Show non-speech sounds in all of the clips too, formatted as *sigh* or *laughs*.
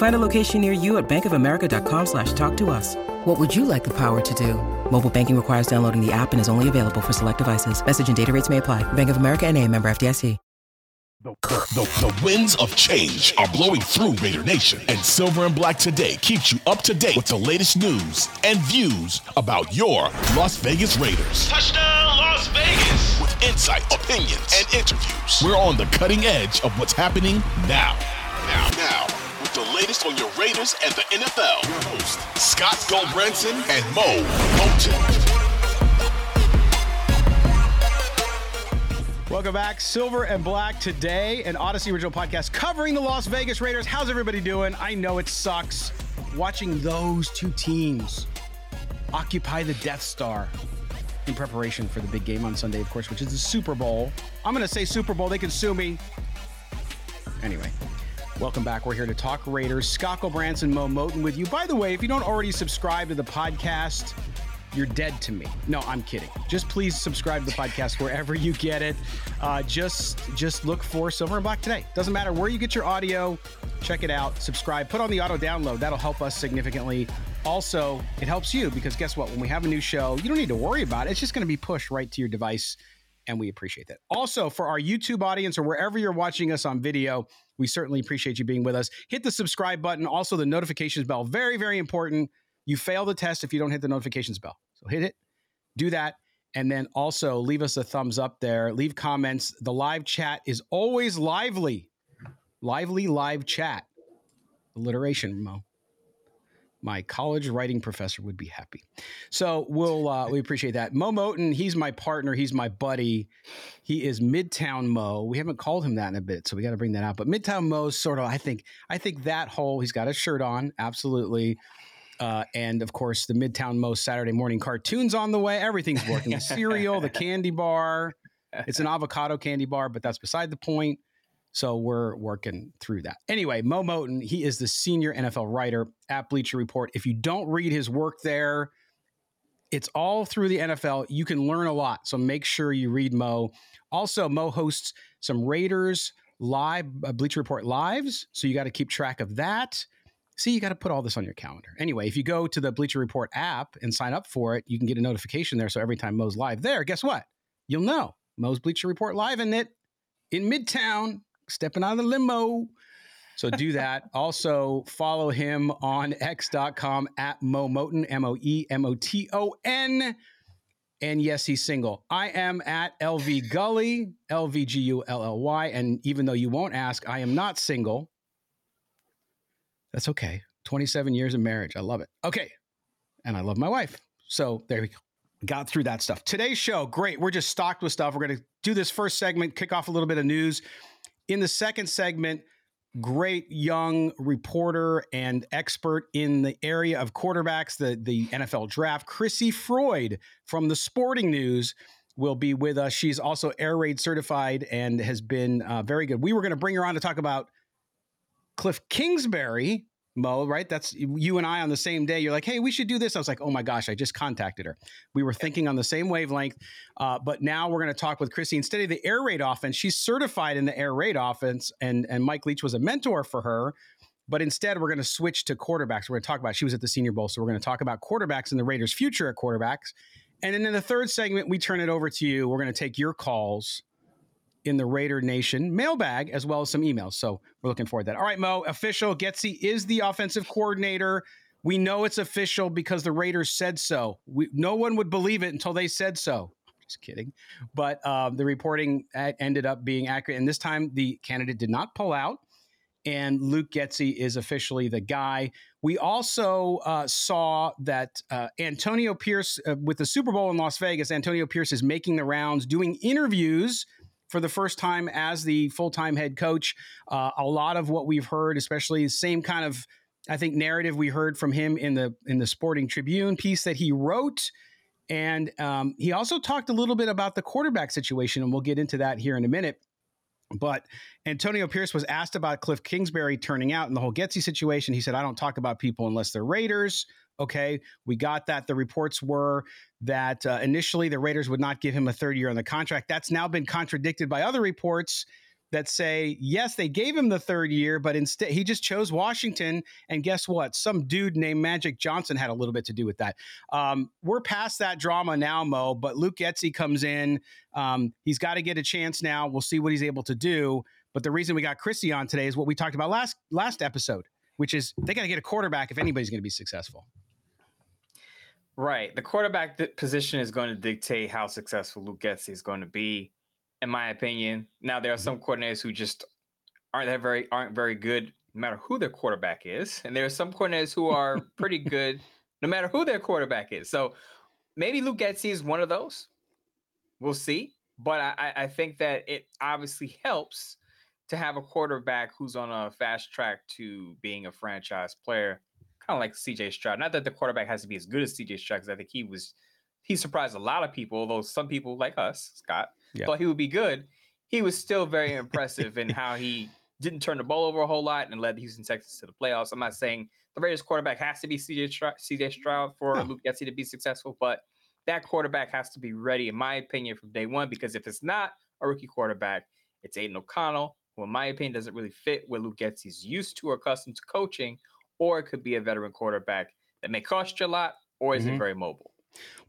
Find a location near you at bankofamerica.com slash talk to us. What would you like the power to do? Mobile banking requires downloading the app and is only available for select devices. Message and data rates may apply. Bank of America and a member FDIC. The, the, the, winds of change are blowing through Raider Nation, and Silver and Black today keeps you up to date with the latest news and views about your Las Vegas Raiders. Touchdown, Las Vegas! With insight, opinions, and interviews. We're on the cutting edge of what's happening now. Now, now, with the latest on your Raiders and the NFL. Your host, Scott Gulbranson and Mo Moton. Welcome back. Silver and Black today, an Audacy original podcast covering the Las Vegas Raiders. How's everybody doing? I know it sucks watching those two teams occupy the Death Star in preparation for the big game on Sunday, of course, which is the Super Bowl. I'm going to say Super Bowl. They can sue me. Anyway, welcome back. We're here to talk Raiders. Scott Branson, Mo Moton with you. By the way, if you don't already subscribe to the podcast, you're dead to me. No, I'm kidding. Just please subscribe to the podcast wherever you get it. Uh, just just look for Silver and Black today. Doesn't matter where you get your audio. Check it out. Subscribe. Put on the auto download. That'll help us significantly. Also, it helps you because guess what? When we have a new show, you don't need to worry about it. It's just going to be pushed right to your device, and we appreciate that. Also, for our YouTube audience or wherever you're watching us on video, we certainly appreciate you being with us. Hit the subscribe button. Also, the notifications bell. Very, very important you fail the test if you don't hit the notifications bell. So hit it, do that. And then also leave us a thumbs up there. Leave comments. The live chat is always lively. Lively live chat. Alliteration, Mo. My college writing professor would be happy. So we'll uh, we appreciate that. Mo Moton, he's my partner, he's my buddy. He is Midtown Mo. We haven't called him that in a bit, so we got to bring that out. But Midtown Mo's sort of, I think, I think that whole he's got a shirt on, absolutely. Uh, and of course, the Midtown Most Saturday morning cartoons on the way. Everything's working. The cereal, the candy bar. It's an avocado candy bar, but that's beside the point. So we're working through that. Anyway, Mo Moton, he is the senior NFL writer at Bleacher Report. If you don't read his work there, it's all through the NFL. You can learn a lot. So make sure you read Mo. Also, Mo hosts some Raiders live, uh, Bleacher Report lives. So you got to keep track of that. See, you got to put all this on your calendar. Anyway, if you go to the Bleacher Report app and sign up for it, you can get a notification there. So every time Mo's live there, guess what? You'll know Mo's Bleacher Report live in it in Midtown, stepping out of the limo. So do that. *laughs* also follow him on x.com at Mo Moton, M O E M O T O N. And yes, he's single. I am at LV Gully, L V G U L L Y. And even though you won't ask, I am not single. That's okay. 27 years of marriage. I love it. Okay. And I love my wife. So there we go. Got through that stuff. Today's show, great. We're just stocked with stuff. We're going to do this first segment, kick off a little bit of news. In the second segment, great young reporter and expert in the area of quarterbacks, the, the NFL draft, Crissy Froyd from the Sporting News will be with us. She's also air raid certified and has been uh, very good. We were going to bring her on to talk about Cliff Kingsbury, Mo, right? That's you and I on the same day. You're like, hey, we should do this. I was like, oh my gosh, I just contacted her. We were thinking on the same wavelength. Uh, but now we're going to talk with Crissy instead of the air raid offense. She's certified in the air raid offense, and and Mike Leach was a mentor for her. But instead, we're going to switch to quarterbacks. We're going to talk about. She was at the Senior Bowl, so we're going to talk about quarterbacks and the Raiders' future at quarterbacks. And then in the third segment, we turn it over to you. We're going to take your calls in the Raider Nation mailbag as well as some emails. So we're looking forward to that. All right, Mo, official. Getsy is the offensive coordinator. We know it's official because the Raiders said so. We, no one would believe it until they said so. Just kidding. But um, the reporting ended up being accurate. And this time the candidate did not pull out. And Luke Getsy is officially the guy. We also uh, saw that uh, Antonio Pierce, uh, with the Super Bowl in Las Vegas, Antonio Pierce is making the rounds, doing interviews for the first time as the full time head coach. Uh, a lot of what we've heard, especially the same kind of, I think, narrative we heard from him in the in the Sporting Tribune piece that he wrote. And um, he also talked a little bit about the quarterback situation, and we'll get into that here in a minute. But Antonio Pierce was asked about Cliff Kingsbury turning out in the whole Getsy situation. He said, I don't talk about people unless they're Raiders. Okay, we got that. The reports were that uh, initially the Raiders would not give him a third year on the contract. That's now been contradicted by other reports that say, yes, they gave him the third year, but instead he just chose Washington. And guess what? Some dude named Magic Johnson had a little bit to do with that. Um, we're past that drama now, Mo, but Luke Getsy comes in. Um, he's got to get a chance now. We'll see what he's able to do. But the reason we got Christy on today is what we talked about last last episode, which is they got to get a quarterback if anybody's going to be successful. Right. The quarterback position is going to dictate how successful Luke Getsy is going to be in my opinion. Now there are some mm-hmm. coordinators who just aren't that very aren't very good, no matter who their quarterback is, and there are some coordinators who are *laughs* pretty good, no matter who their quarterback is. So maybe Luke Getsy is one of those. We'll see, but I, I think that it obviously helps to have a quarterback who's on a fast track to being a franchise player, kind of like C.J. Stroud. Not that the quarterback has to be as good as C.J. Stroud, because I think he was he surprised a lot of people, although some people like us, Scott, yeah. thought he would be good. He was still very *laughs* impressive in how he didn't turn the ball over a whole lot and led the Houston Texans to the playoffs. I'm not saying the Raiders quarterback has to be CJ Stroud, CJ Stroud for no. Luke Getsy to be successful, but that quarterback has to be ready, in my opinion, from day one. Because if it's not a rookie quarterback, it's Aidan O'Connell, who, in my opinion, doesn't really fit what Luke Getsy's used to or accustomed to coaching, or it could be a veteran quarterback that may cost you a lot or isn't mm-hmm. very mobile.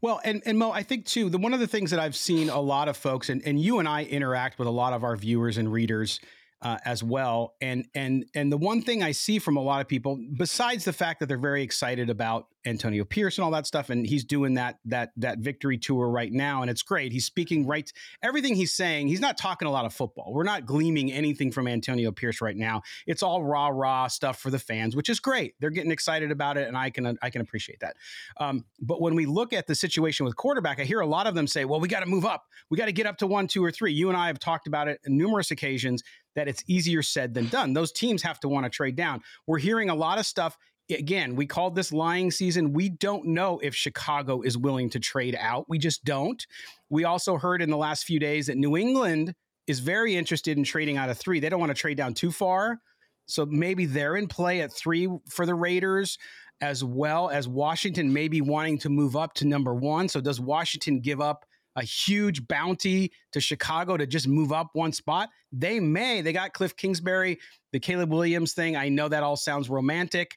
Well, and, and Mo, I think too, the one of the things that I've seen a lot of folks, and, and you and I interact with a lot of our viewers and readers uh, as well. And and and the one thing I see from a lot of people, besides the fact that they're very excited about Antonio Pierce and all that stuff, and he's doing that that that victory tour right now, and it's great. He's speaking right everything he's saying. He's not talking a lot of football. We're not gleaming anything from Antonio Pierce right now. It's all rah rah stuff for the fans, which is great. They're getting excited about it, and I can I can appreciate that. Um, but when we look at the situation with quarterback, I hear a lot of them say, "Well, we got to move up. We got to get up to one, two, or three. You and I have talked about it numerous occasions that it's easier said than done. Those teams have to want to trade down. We're hearing a lot of stuff again, we called this lying season. We don't know if Chicago is willing to trade out. We just don't. We also heard in the last few days that New England is very interested in trading out of three. They don't want to trade down too far. So maybe they're in play at three for the Raiders, as well as Washington maybe wanting to move up to number one. So does Washington give up a huge bounty to Chicago to just move up one spot? They may. They got Cliff Kingsbury, the Caleb Williams thing. I know that all sounds romantic.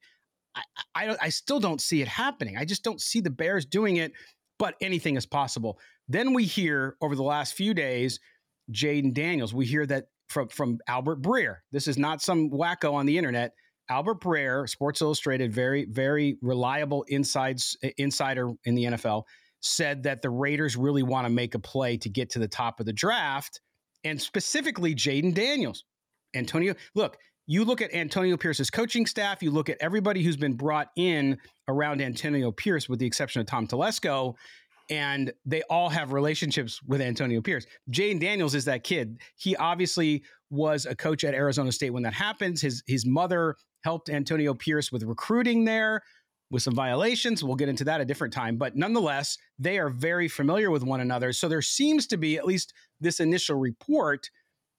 I, I, I still don't see it happening. I just don't see the Bears doing it, but anything is possible. Then we hear over the last few days, Jayden Daniels, we hear that from, from Albert Breer. This is not some wacko on the internet. Albert Breer, Sports Illustrated, very, very reliable insides, insider in the NFL, said that the Raiders really want to make a play to get to the top of the draft, and specifically Jayden Daniels. Antonio, look, you look at Antonio Pierce's coaching staff, you look at everybody who's been brought in around Antonio Pierce, with the exception of Tom Telesco, and they all have relationships with Antonio Pierce. Jayden Daniels is that kid. He obviously was a coach at Arizona State when that happens. His his mother helped Antonio Pierce with recruiting there with some violations. We'll get into that a different time, but nonetheless, they are very familiar with one another. So there seems to be at least this initial report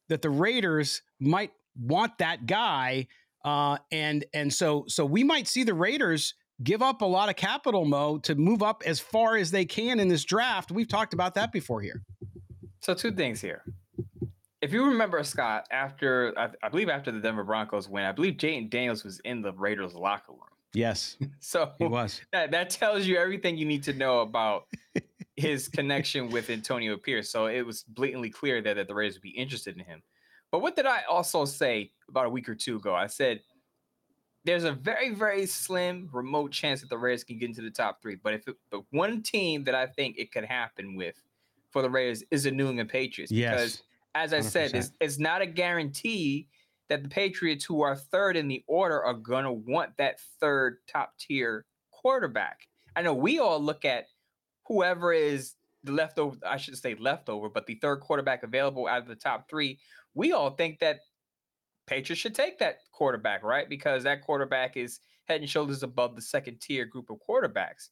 that the Raiders might want that guy. Uh, and and so so we might see the Raiders give up a lot of capital, Mo, to move up as far as they can in this draft. We've talked about that before here. So two things here. If you remember, Scott, after I, I believe after the Denver Broncos win, I believe Jayden Daniels was in the Raiders locker room. Yes. *laughs* So he was. That, that tells you everything you need to know about *laughs* his connection with Antonio Pierce. So it was blatantly clear that, that the Raiders would be interested in him. But what did I also say about a week or two ago? I said there's a very, very slim, remote chance that the Raiders can get into the top three. But if it, the one team that I think it could happen with for the Raiders is the New England Patriots. Yes. Because as I 100%. said, it's, it's not a guarantee that the Patriots, who are third in the order, are going to want that third top tier quarterback. I know we all look at whoever is the leftover, I should say leftover, but the third quarterback available out of the top three. We all think that Patriots should take that quarterback, right? Because that quarterback is head and shoulders above the second tier group of quarterbacks.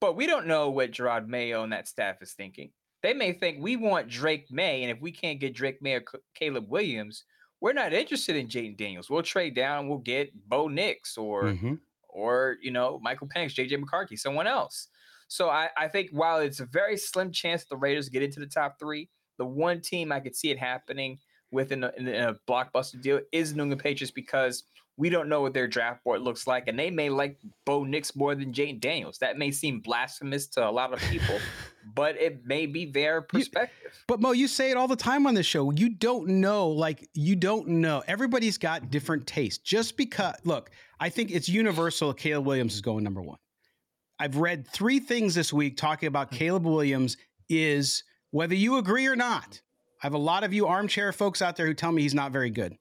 But we don't know what Jerod Mayo and that staff is thinking. They may think we want Drake Maye, and if we can't get Drake Maye or C- Caleb Williams, we're not interested in Jayden Daniels. We'll trade down. We'll get Bo Nix or Mhm. or you know Michael Penix, JJ McCarthy, someone else. So I, I think while it's a very slim chance the Raiders get into the top three, the one team I could see it happening with in a, in a blockbuster deal is New England Patriots because we don't know what their draft board looks like, and they may like Bo Nix more than Jayden Daniels. That may seem blasphemous to a lot of people, *laughs* but it may be their perspective. But Mo, you say it all the time on this show. You don't know, like you don't know. Everybody's got different tastes. Just because, look, I think it's universal. Caleb Williams is going number one. I've read three things this week talking about hmm. Caleb Williams. Is whether you agree or not. I have a lot of you armchair folks out there who tell me he's not very good.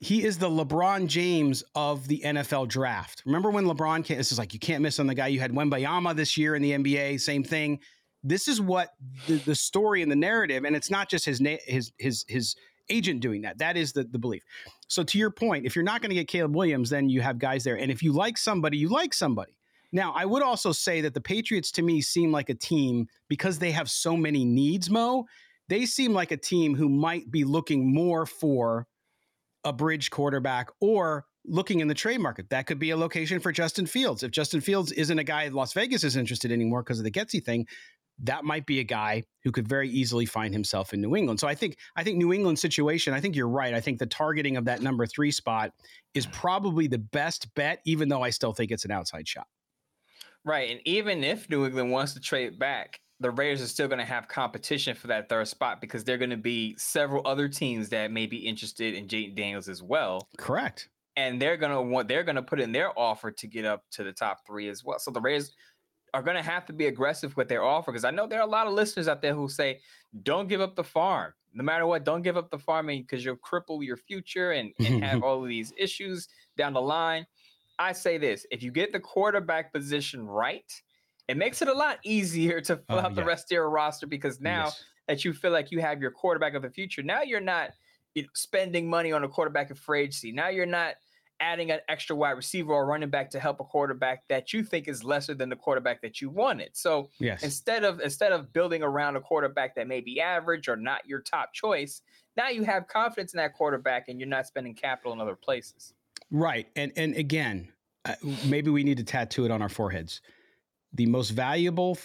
He is the LeBron James of the NFL draft. Remember when LeBron came? This is like you can't miss on the guy. You had Wembanyama this year in the NBA. Same thing this is what the, the story and the narrative, and it's not just his na- his his his agent doing that. That is the the belief. So to your point, if you're not going to get Caleb Williams, then you have guys there, and if you like somebody, you like somebody. Now, I would also say that the Patriots to me seem like a team because they have so many needs. Mo, they seem like a team who might be looking more for a bridge quarterback or looking in the trade market. That could be a location for Justin Fields. If Justin Fields isn't a guy Las Vegas is interested anymore because of the Getsy thing, that might be a guy who could very easily find himself in New England. So I think I think New England's situation, I think you're right. I think the targeting of that number 3 spot is probably the best bet even though I still think it's an outside shot. Right. And even if New England wants to trade back, the Raiders are still going to have competition for that third spot because there are going to be several other teams that may be interested in Jayden Daniels as well. Correct. And they're going to want, they're going to put in their offer to get up to the top three as well. So the Raiders are going to have to be aggressive with their offer because I know there are a lot of listeners out there who say, don't give up the farm. No matter what, don't give up the farming because you'll cripple your future and, and *laughs* have all of these issues down the line. I say this if you get the quarterback position right, it makes it a lot easier to fill Oh, out the rest of your roster because now Yes. that you feel like you have your quarterback of the future, now you're not you know, spending money on a quarterback of free agency. Now you're not adding an extra wide receiver or running back to help a quarterback that you think is lesser than the quarterback that you wanted. So Yes. instead of instead of building around a quarterback that may be average or not your top choice, now you have confidence in that quarterback and you're not spending capital in other places. Right. And and again, uh, maybe we need to tattoo it on our foreheads. The most valuable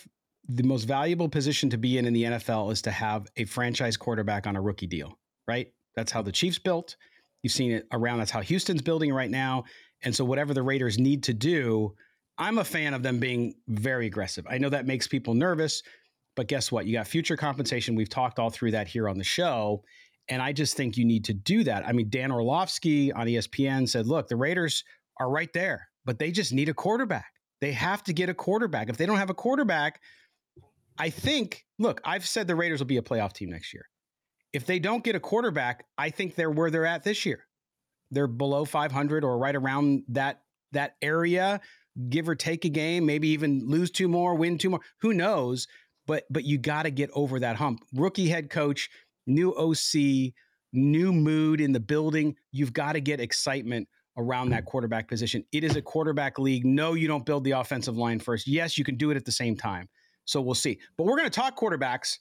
the most valuable position to be in in the NFL is to have a franchise quarterback on a rookie deal, right? That's how the Chiefs built. You've seen it around that's how Houston's building right now. And so whatever the Raiders need to do, I'm a fan of them being very aggressive. I know that makes people nervous, but guess what? You got future compensation. We've talked all through that here on the show. And I just think you need to do that. I mean, Dan Orlovsky on ESPN said, look, the Raiders are right there, but they just need a quarterback. They have to get a quarterback. If they don't have a quarterback, I think, look, I've said the Raiders will be a playoff team next year. If they don't get a quarterback, I think they're where they're at this year. They're below 500 or right around that that area, give or take a game, maybe even lose two more, win two more. Who knows? But but you got to get over that hump. Rookie head coach, new OC, new mood in the building. You've got to get excitement around that quarterback position. It is a quarterback league. No, you don't build the offensive line first. Yes, you can do it at the same time. So we'll see. But we're going to talk quarterbacks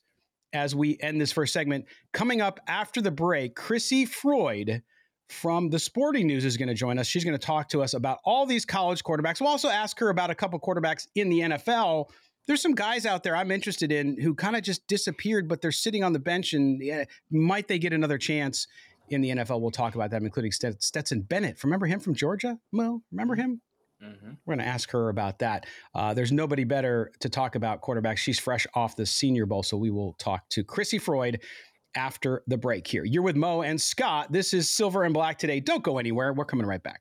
as we end this first segment. Coming up after the break, Crissy Froyd from the Sporting News is going to join us. She's going to talk to us about all these college quarterbacks. We'll also ask her about a couple quarterbacks in the NFL. There's some guys out there I'm interested in who kind of just disappeared, but they're sitting on the bench, and yeah, might they get another chance in the NFL? We'll talk about them, including Stetson Bennett. Remember him from Georgia? Mo, remember him? Mm-hmm. We're going to ask her about that. Uh, there's nobody better to talk about quarterbacks. She's fresh off the Senior Bowl, so we will talk to Crissy Froyd after the break here. You're with Mo and Scott. This is Silver and Black today. Don't go anywhere. We're coming right back.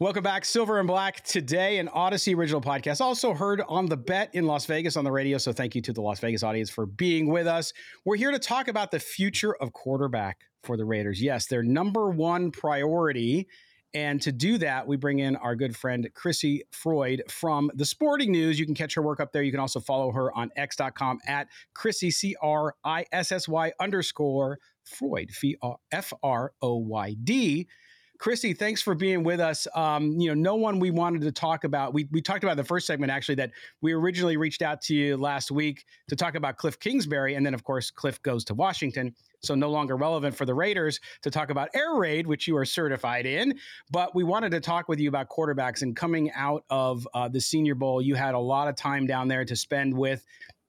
Welcome back, Silver and Black. Today, an Audacy original podcast, also heard on the bet in Las Vegas on the radio. So, thank you to the Las Vegas audience for being with us. We're here to talk about the future of quarterback for the Raiders. Yes, their number one priority. And to do that, we bring in our good friend Crissy Froyd from the Sporting News. You can catch her work up there. You can also follow her on x.com at Crissy, C R I S S Y underscore Froyd, F R O Y D. Crissy, thanks for being with us. Um, you know, no one we wanted to talk about. We we talked about the first segment actually that we originally reached out to you last week to talk about Cliff Kingsbury, and then of course Cliff goes to Washington, so no longer relevant for the Raiders to talk about air raid, which you are certified in. But we wanted to talk with you about quarterbacks and coming out of uh, the Senior Bowl. You had a lot of time down there to spend with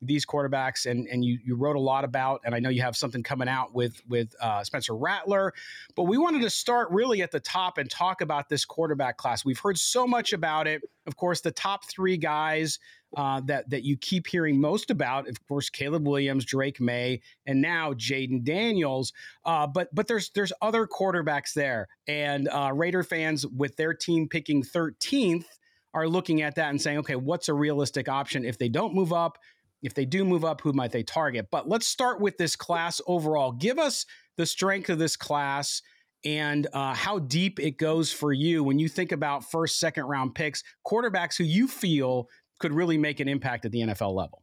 these quarterbacks and and you you wrote a lot about and I know you have something coming out with with uh, Spencer Rattler but we wanted to start really at the top and talk about this quarterback class. We've heard so much about it. Of course the top three guys uh, that that you keep hearing most about of course Caleb Williams Drake Maye and now Jayden Daniels uh, but but there's there's other quarterbacks there. And uh, Raider fans with their team picking 13th are looking at that and saying, okay, what's a realistic option? If they don't move up? If they do move up, who might they target? But let's start with this class overall. Give us the strength of this class and uh, how deep it goes for you when you think about first, second round picks, quarterbacks who you feel could really make an impact at the NFL level.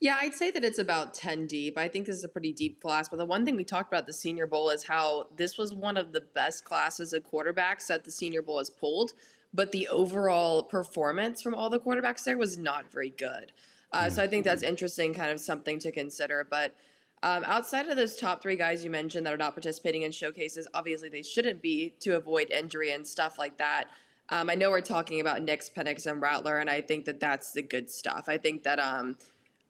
Yeah, I'd say that it's about 10 deep. I think this is a pretty deep class. But the one thing we talked about the Senior Bowl is how this was one of the best classes of quarterbacks that the Senior Bowl has pulled. But the overall performance from all the quarterbacks there was not very good. Uh, so I think that's interesting, kind of something to consider. But um, outside of those top three guys you mentioned that are not participating in showcases, obviously they shouldn't be to avoid injury and stuff like that. Um, I know we're talking about Nix, Penix, and Rattler, and I think that that's the good stuff. I think that um,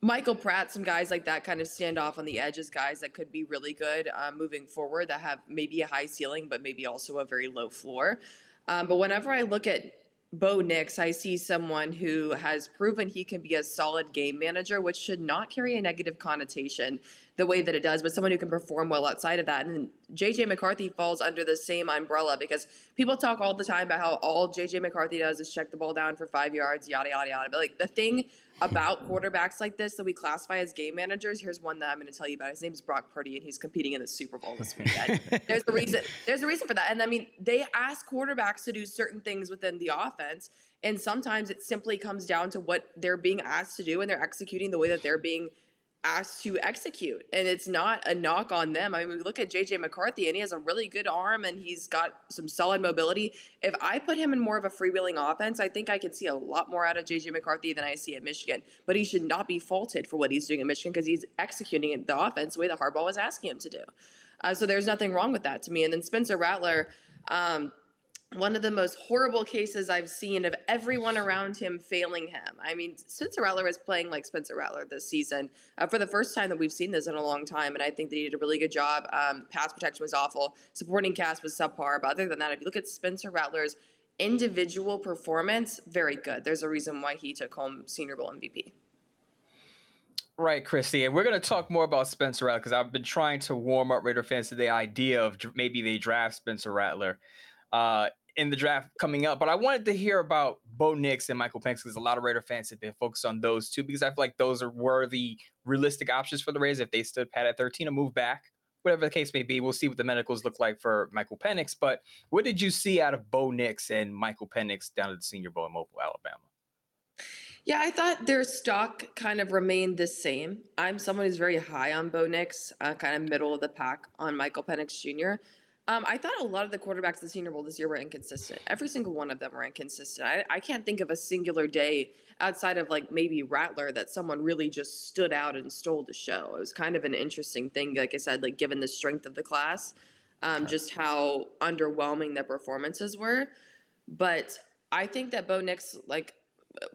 Michael Pratt, some guys like that kind of stand off on the edges, guys that could be really good uh, moving forward, that have maybe a high ceiling, but maybe also a very low floor. Um, but whenever I look at Bo Nix, I see someone who has proven he can be a solid game manager, which should not carry a negative connotation the way that it does, but someone who can perform well outside of that. And JJ McCarthy falls under the same umbrella because people talk all the time about how all JJ McCarthy does is check the ball down for five yards, yada, yada, yada. But like the thing about quarterbacks like this that we classify as game managers, here's one that I'm going to tell you about. His name is Brock Purdy, and he's competing in the Super Bowl this weekend. *laughs* there's a reason. There's a reason for that. And I mean, they ask quarterbacks to do certain things within the offense. And sometimes it simply comes down to what they're being asked to do, and they're executing the way that they're being asked to execute. And it's not a knock on them. I mean, we look at JJ McCarthy and he has a really good arm and he's got some solid mobility. If I put him in more of a freewheeling offense, I think I could see a lot more out of JJ McCarthy than I see at Michigan. But he should not be faulted for what he's doing at Michigan because he's executing the offense the way the Harbaugh was asking him to do. Uh, so there's nothing wrong with that to me. And then Spencer Rattler, um, one of the most horrible cases I've seen of everyone around him failing him. I mean, Spencer Rattler is playing like Spencer Rattler this season uh, for the first time that we've seen this in a long time, and I think that he did a really good job. Um, pass protection was awful, supporting cast was subpar, but other than that, if you look at Spencer Rattler's individual performance, very good. There's a reason why he took home Senior Bowl MVP. Right, Christy, and we're going to talk more about Spencer Rattler because I've been trying to warm up Raider fans to the idea of maybe they draft Spencer Rattler. Uh, in the draft coming up. But I wanted to hear about Bo Nix and Michael Penix because a lot of Raider fans have been focused on those two because I feel like those are worthy, realistic options for the Raiders if they stood pat at 13 and move back. Whatever the case may be, we'll see what the medicals look like for Michael Penix. But what did you see out of Bo Nix and Michael Penix down at the Senior Bowl in Mobile, Alabama? Yeah, I thought their stock kind of remained the same. I'm someone who's very high on Bo Nix, uh, kind of middle of the pack on Michael Penix Jr. Um, I thought a lot of the quarterbacks in the Senior Bowl this year were inconsistent. Every single one of them were inconsistent. I, I can't think of a singular day outside of like maybe Rattler that someone really just stood out and stole the show. It was kind of an interesting thing, like I said, like given the strength of the class, um, just how underwhelming the performances were. But I think that Bo Nix, like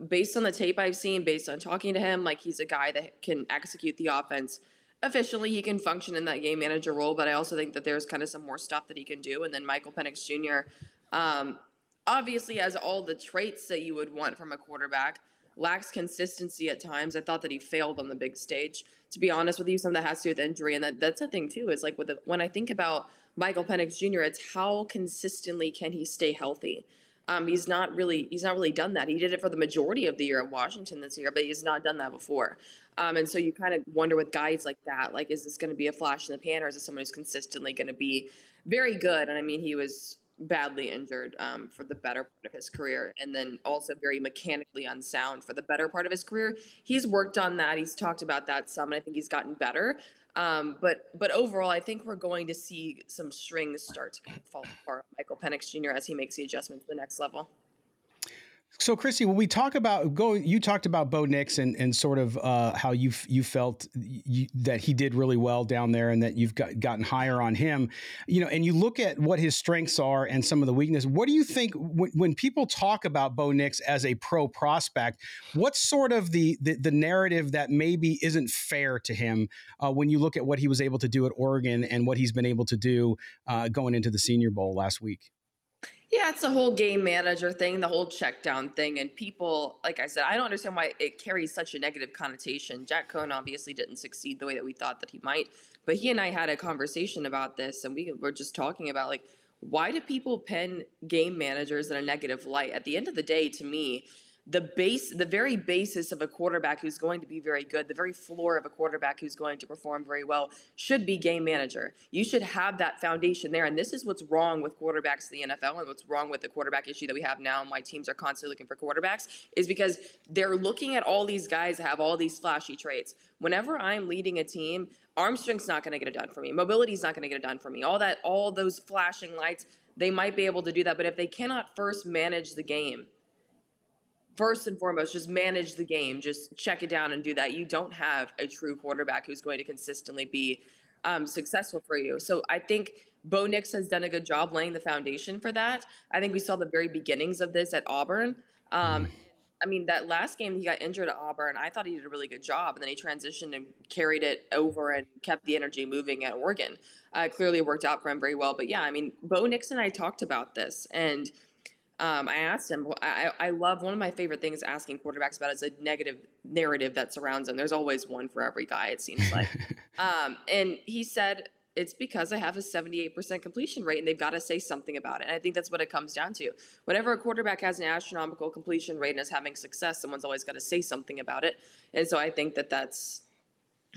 based on the tape I've seen, based on talking to him, like he's a guy that can execute the offense officially he can function in that game manager role, but I also think that there's kind of some more stuff that he can do. And then Michael Penix Jr. Um, obviously has all the traits that you would want from a quarterback. Lacks consistency at times. I thought that he failed on the big stage. To be honest with you, some of that has to do with injury, and that, that's the thing too. Is like with the, when I think about Michael Penix Jr., it's how consistently can he stay healthy. Um, he's not really he's not really done that. He did it for the majority of the year at Washington this year, but he's not done that before. Um, and so you kind of wonder with guys like that, like, is this going to be a flash in the pan or is this someone who's consistently going to be very good? And I mean, he was badly injured um, for the better part of his career and then also very mechanically unsound for the better part of his career. He's worked on that. He's talked about that some, and I think he's gotten better. Um, but but overall, I think we're going to see some strings start to fall apart. Michael Penix Jr. as he makes the adjustment to the next level. So, Christy, when we talk about go, you talked about Bo Nix and, and sort of uh, how you you felt you, that he did really well down there, and that you've got, gotten higher on him. You know, and you look at what his strengths are and some of the weaknesses. What do you think when, when people talk about Bo Nix as a pro prospect? What's sort of the the, the narrative that maybe isn't fair to him uh, when you look at what he was able to do at Oregon and what he's been able to do uh, going into the Senior Bowl last week? Yeah, it's the whole game manager thing, the whole check down thing. And people, like I said, I don't understand why it carries such a negative connotation. Jack Coan obviously didn't succeed the way that we thought that he might. But he and I had a conversation about this, and we were just talking about like, why do people pen game managers in a negative light? At the end of the day, to me, the base, the very basis of a quarterback who's going to be very good, the very floor of a quarterback who's going to perform very well should be game manager. You should have that foundation there. And this is what's wrong with quarterbacks in the NFL and what's wrong with the quarterback issue that we have now and why teams are constantly looking for quarterbacks is because they're looking at all these guys that have all these flashy traits. Whenever I'm leading a team, arm strength's not going to get it done for me. Mobility's not going to get it done for me. All that, all those flashing lights, they might be able to do that. But if they cannot first manage the game, first and foremost, just manage the game, just check it down and do that. You don't have a true quarterback who's going to consistently be um, successful for you. So I think Bo Nix has done a good job laying the foundation for that. I think we saw the very beginnings of this at Auburn. Um, mm-hmm. I mean, that last game he got injured at Auburn, I thought he did a really good job. And then he transitioned and carried it over and kept the energy moving at Oregon. Uh, clearly worked out for him very well. But yeah, I mean, Bo Nix and I talked about this. And – um, I asked him, I, I love one of my favorite things asking quarterbacks about is a negative narrative that surrounds them. There's always one for every guy, it seems like. *laughs* um, and he said, it's because I have a 78% completion rate and they've got to say something about it. And I think that's what it comes down to. Whenever a quarterback has an astronomical completion rate and is having success, someone's always got to say something about it. And so I think that that's,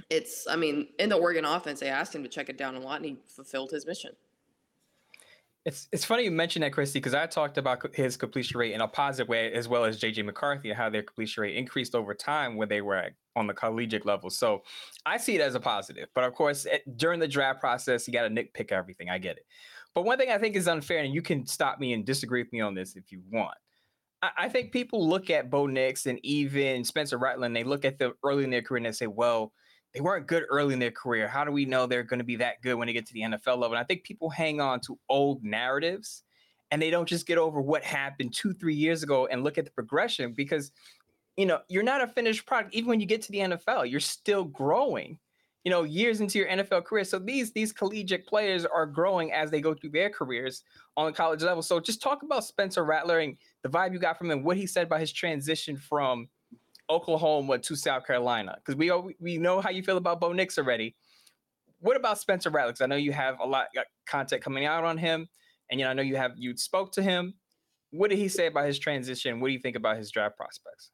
it's, I mean, in the Oregon offense, they asked him to check it down a lot and he fulfilled his mission. It's it's funny you mentioned that, Christy, because I talked about his completion rate in a positive way, as well as JJ McCarthy, and how their completion rate increased over time when they were on the collegiate level. So I see it as a positive. But of course, it, during the draft process, you got to nitpick everything. I get it. But one thing I think is unfair, and you can stop me and disagree with me on this if you want. I, I think people look at Bo Nix and even Spencer Rattler, and they look at the early in their career and they say, well, they weren't good early in their career. How do we know they're going to be that good when they get to the NFL level? And I think people hang on to old narratives and they don't just get over what happened two, three years ago and look at the progression because, you know, you're not a finished product. Even when you get to the NFL, you're still growing, you know, years into your NFL career. So these, these collegiate players are growing as they go through their careers on the college level. So just talk about Spencer Rattler and the vibe you got from him, what he said about his transition from – Oklahoma to South Carolina? Because we we know how you feel about Bo Nix already. What about Spencer Rattler? I know you have a lot of content coming out on him, And you know, I know you have you spoke to him. What did he say about his transition? What do you think about his draft prospects?